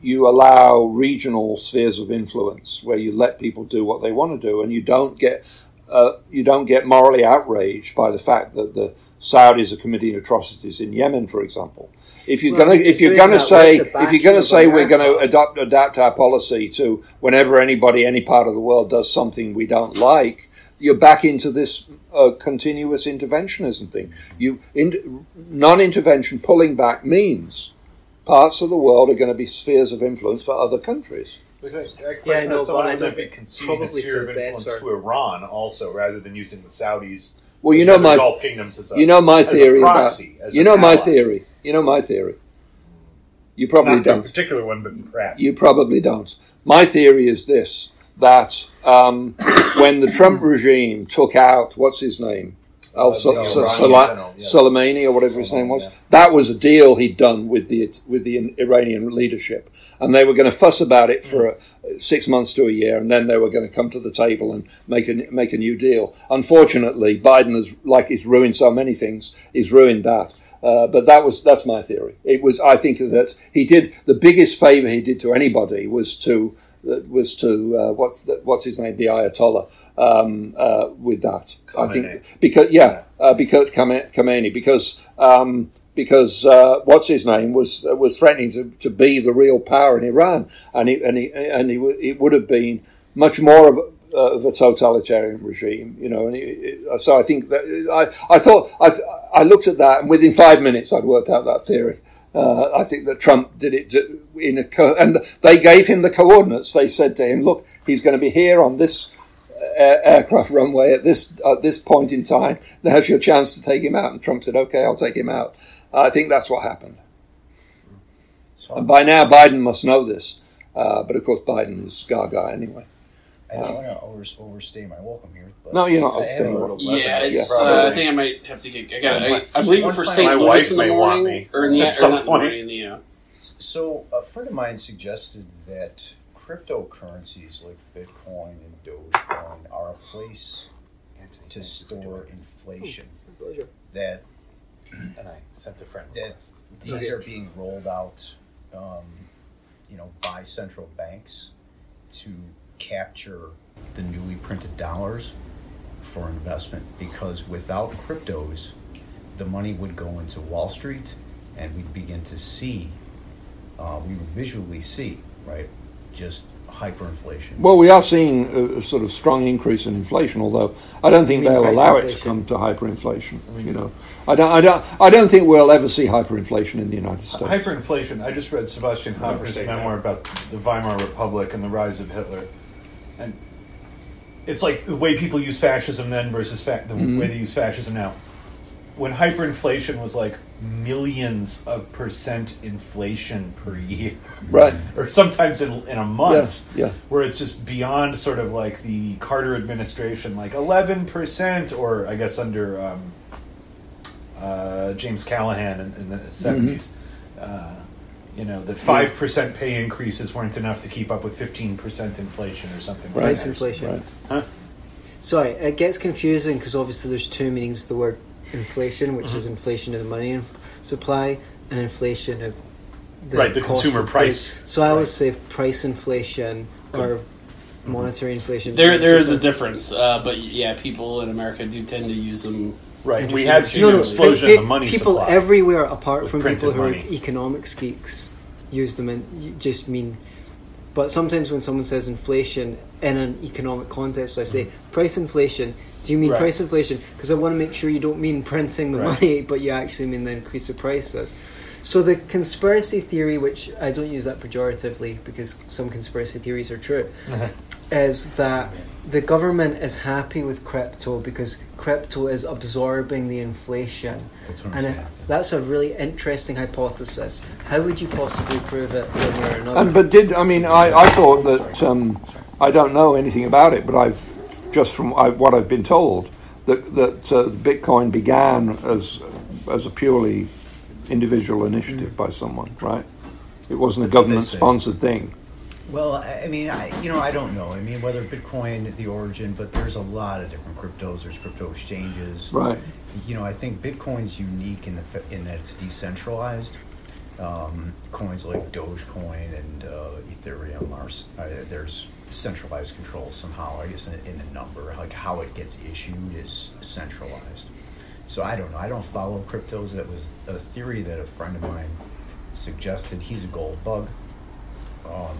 you allow regional spheres of influence where you let people do what they want to do, and you don't get uh, you don't get morally outraged by the fact that the Saudis are committing atrocities in Yemen, for example. If you're Well, going to if you're going to say if you're gonna say we're going to America. adopt adapt our policy to whenever anybody any part of the world does something we don't like, you're back into this uh, continuous interventionism thing. You in, non-intervention pulling back means parts of the world are going to be spheres of influence for other countries. Yeah, I know, but someone I ends know up that conceding a probably sphere of influence better. to Iran also, rather than using the Saudis. Well, you know my Gulf kingdoms as a, you know my theory about proxy, as you an know my theory. You know my theory. You probably Not don't. particular one, but perhaps. You probably don't. My theory is this: that um, when the Trump regime took out what's his name, Al Uh, the Su- Iranian yes. Soleimani or whatever his name was, Yeah. that was a deal he'd done with the with the Iranian leadership, and they were going to fuss about it for uh, six months to a year, and then they were going to come to the table and make a make a new deal. Unfortunately, Biden has, like he's ruined so many things, he's ruined that. Uh, but that was that's my theory. It was I think that he did the biggest favor he did to anybody was to uh, was to uh, what's the, what's his name the Ayatollah um, uh, with that. I think because yeah uh, because Khame- Khomeini because um, because uh, what's his name was was threatening to, to be the real power in Iran and he and he and he, w- it would have been much more of a, uh, of a totalitarian regime, you know. And it, it, so I think that I, I thought I, I looked at that, and within five minutes I'd worked out that theory. Uh, I think that Trump did it in a co- and they gave him the coordinates. They said to him, "Look, he's going to be here on this uh, aircraft runway at this at this point in time. Now's your chance to take him out." And Trump said, "Okay, I'll take him out." I think that's what happened. And by now, Biden must know this, uh, but of course, Biden is Gaga anyway. I don't want to over, overstay my welcome here. But No, you're not I have overstaying a- welcome. Yeah, it's. Yeah. Uh, I think I might have to get. I got. I, I believe One for St. My Louis in the morning, or in the at or some not in the point. morning, in the. Uh, So a friend of mine suggested that cryptocurrencies like Bitcoin and Dogecoin are a place to store inflation. That And I sent a friend. that these are being rolled out, um, you know, by central banks to capture the newly printed dollars for investment. Because without cryptos, the money would go into Wall Street, and we'd begin to see, uh, we would visually see, right, just hyperinflation. Well, we are seeing a, a sort of strong increase in inflation, although I don't think they'll price allow it to come to hyperinflation. You know, I don't, I don't, I don't think we'll ever see hyperinflation in the United States. Hyperinflation. I just read Sebastian Haffner's say memoir about the Weimar Republic and the rise of Hitler, and it's like the way people use fascism then versus fa- the Mm-hmm. way they use fascism now. When hyperinflation was like millions of percent inflation per year, Right. or sometimes in, in a month, Yeah, yeah. where it's just beyond sort of like the Carter administration, like eleven percent, or I guess under um, uh, James Callaghan in, in the 70s Uh, you know, that five percent pay increases weren't enough to keep up with fifteen percent inflation or something. like Price that. inflation. Right. Huh? Sorry, it gets confusing because obviously there's two meanings of the word inflation, which Mm-hmm. is inflation of the money supply, and inflation of the Right, the cost consumer of price. goods. So I always Right. say price inflation or monetary inflation. there, there is a difference, uh, but yeah, people in America do tend to use them. Right, we have seen No, an no, explosion pe- in the money people supply. everywhere apart with from people printed who are economics geeks use them and just mean but sometimes when someone says inflation in an economic context i say price inflation do you mean Mm-hmm. Right. price inflation because i want to make sure you don't mean printing the Right. money but you actually mean the increase of prices so the conspiracy theory which i don't use that pejoratively because some conspiracy theories are true is that the government is happy with crypto because crypto is absorbing the inflation. That's what I'm And saying. it, that's a really interesting hypothesis. How would you possibly prove it one way or another? And but did I mean I, I thought that um, I don't know anything about it, but I've just from I, what I've been told that that uh, Bitcoin began as as a purely individual initiative by someone, right? It wasn't a That's what they government say. sponsored thing. Well, I mean, I, you know, I don't know. I mean, whether Bitcoin, the origin, but there's a lot of different cryptos. There's crypto exchanges. Right. You know, I think Bitcoin's unique in the in that it's decentralized. Um, coins like Dogecoin and uh, Ethereum are uh, there's centralized control somehow. I guess in, in the number, like how it gets issued is centralized. So I don't know. I don't follow cryptos. That was a theory that a friend of mine suggested. He's a gold bug. Um,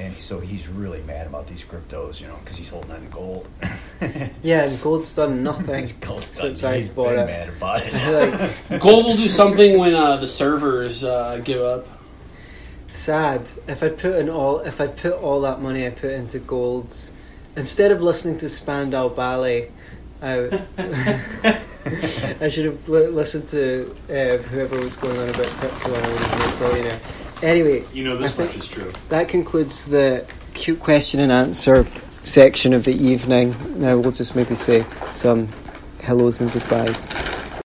and so he's really mad about these cryptos, you know, because he's holding on to gold. yeah, and gold's done nothing Gold's since done- I he's bought been it. mad about it. like, Gold will do something when uh, the servers uh, give up. sad. If I put in all, if I put all that money I put into golds, instead of listening to Spandau Ballet, I, I should have listened to uh, whoever was going on about crypto and I would have been a millionaire. Anyway, You know, this think much is true. that concludes the cute question and answer section of the evening. Now we'll just maybe say some hellos and goodbyes.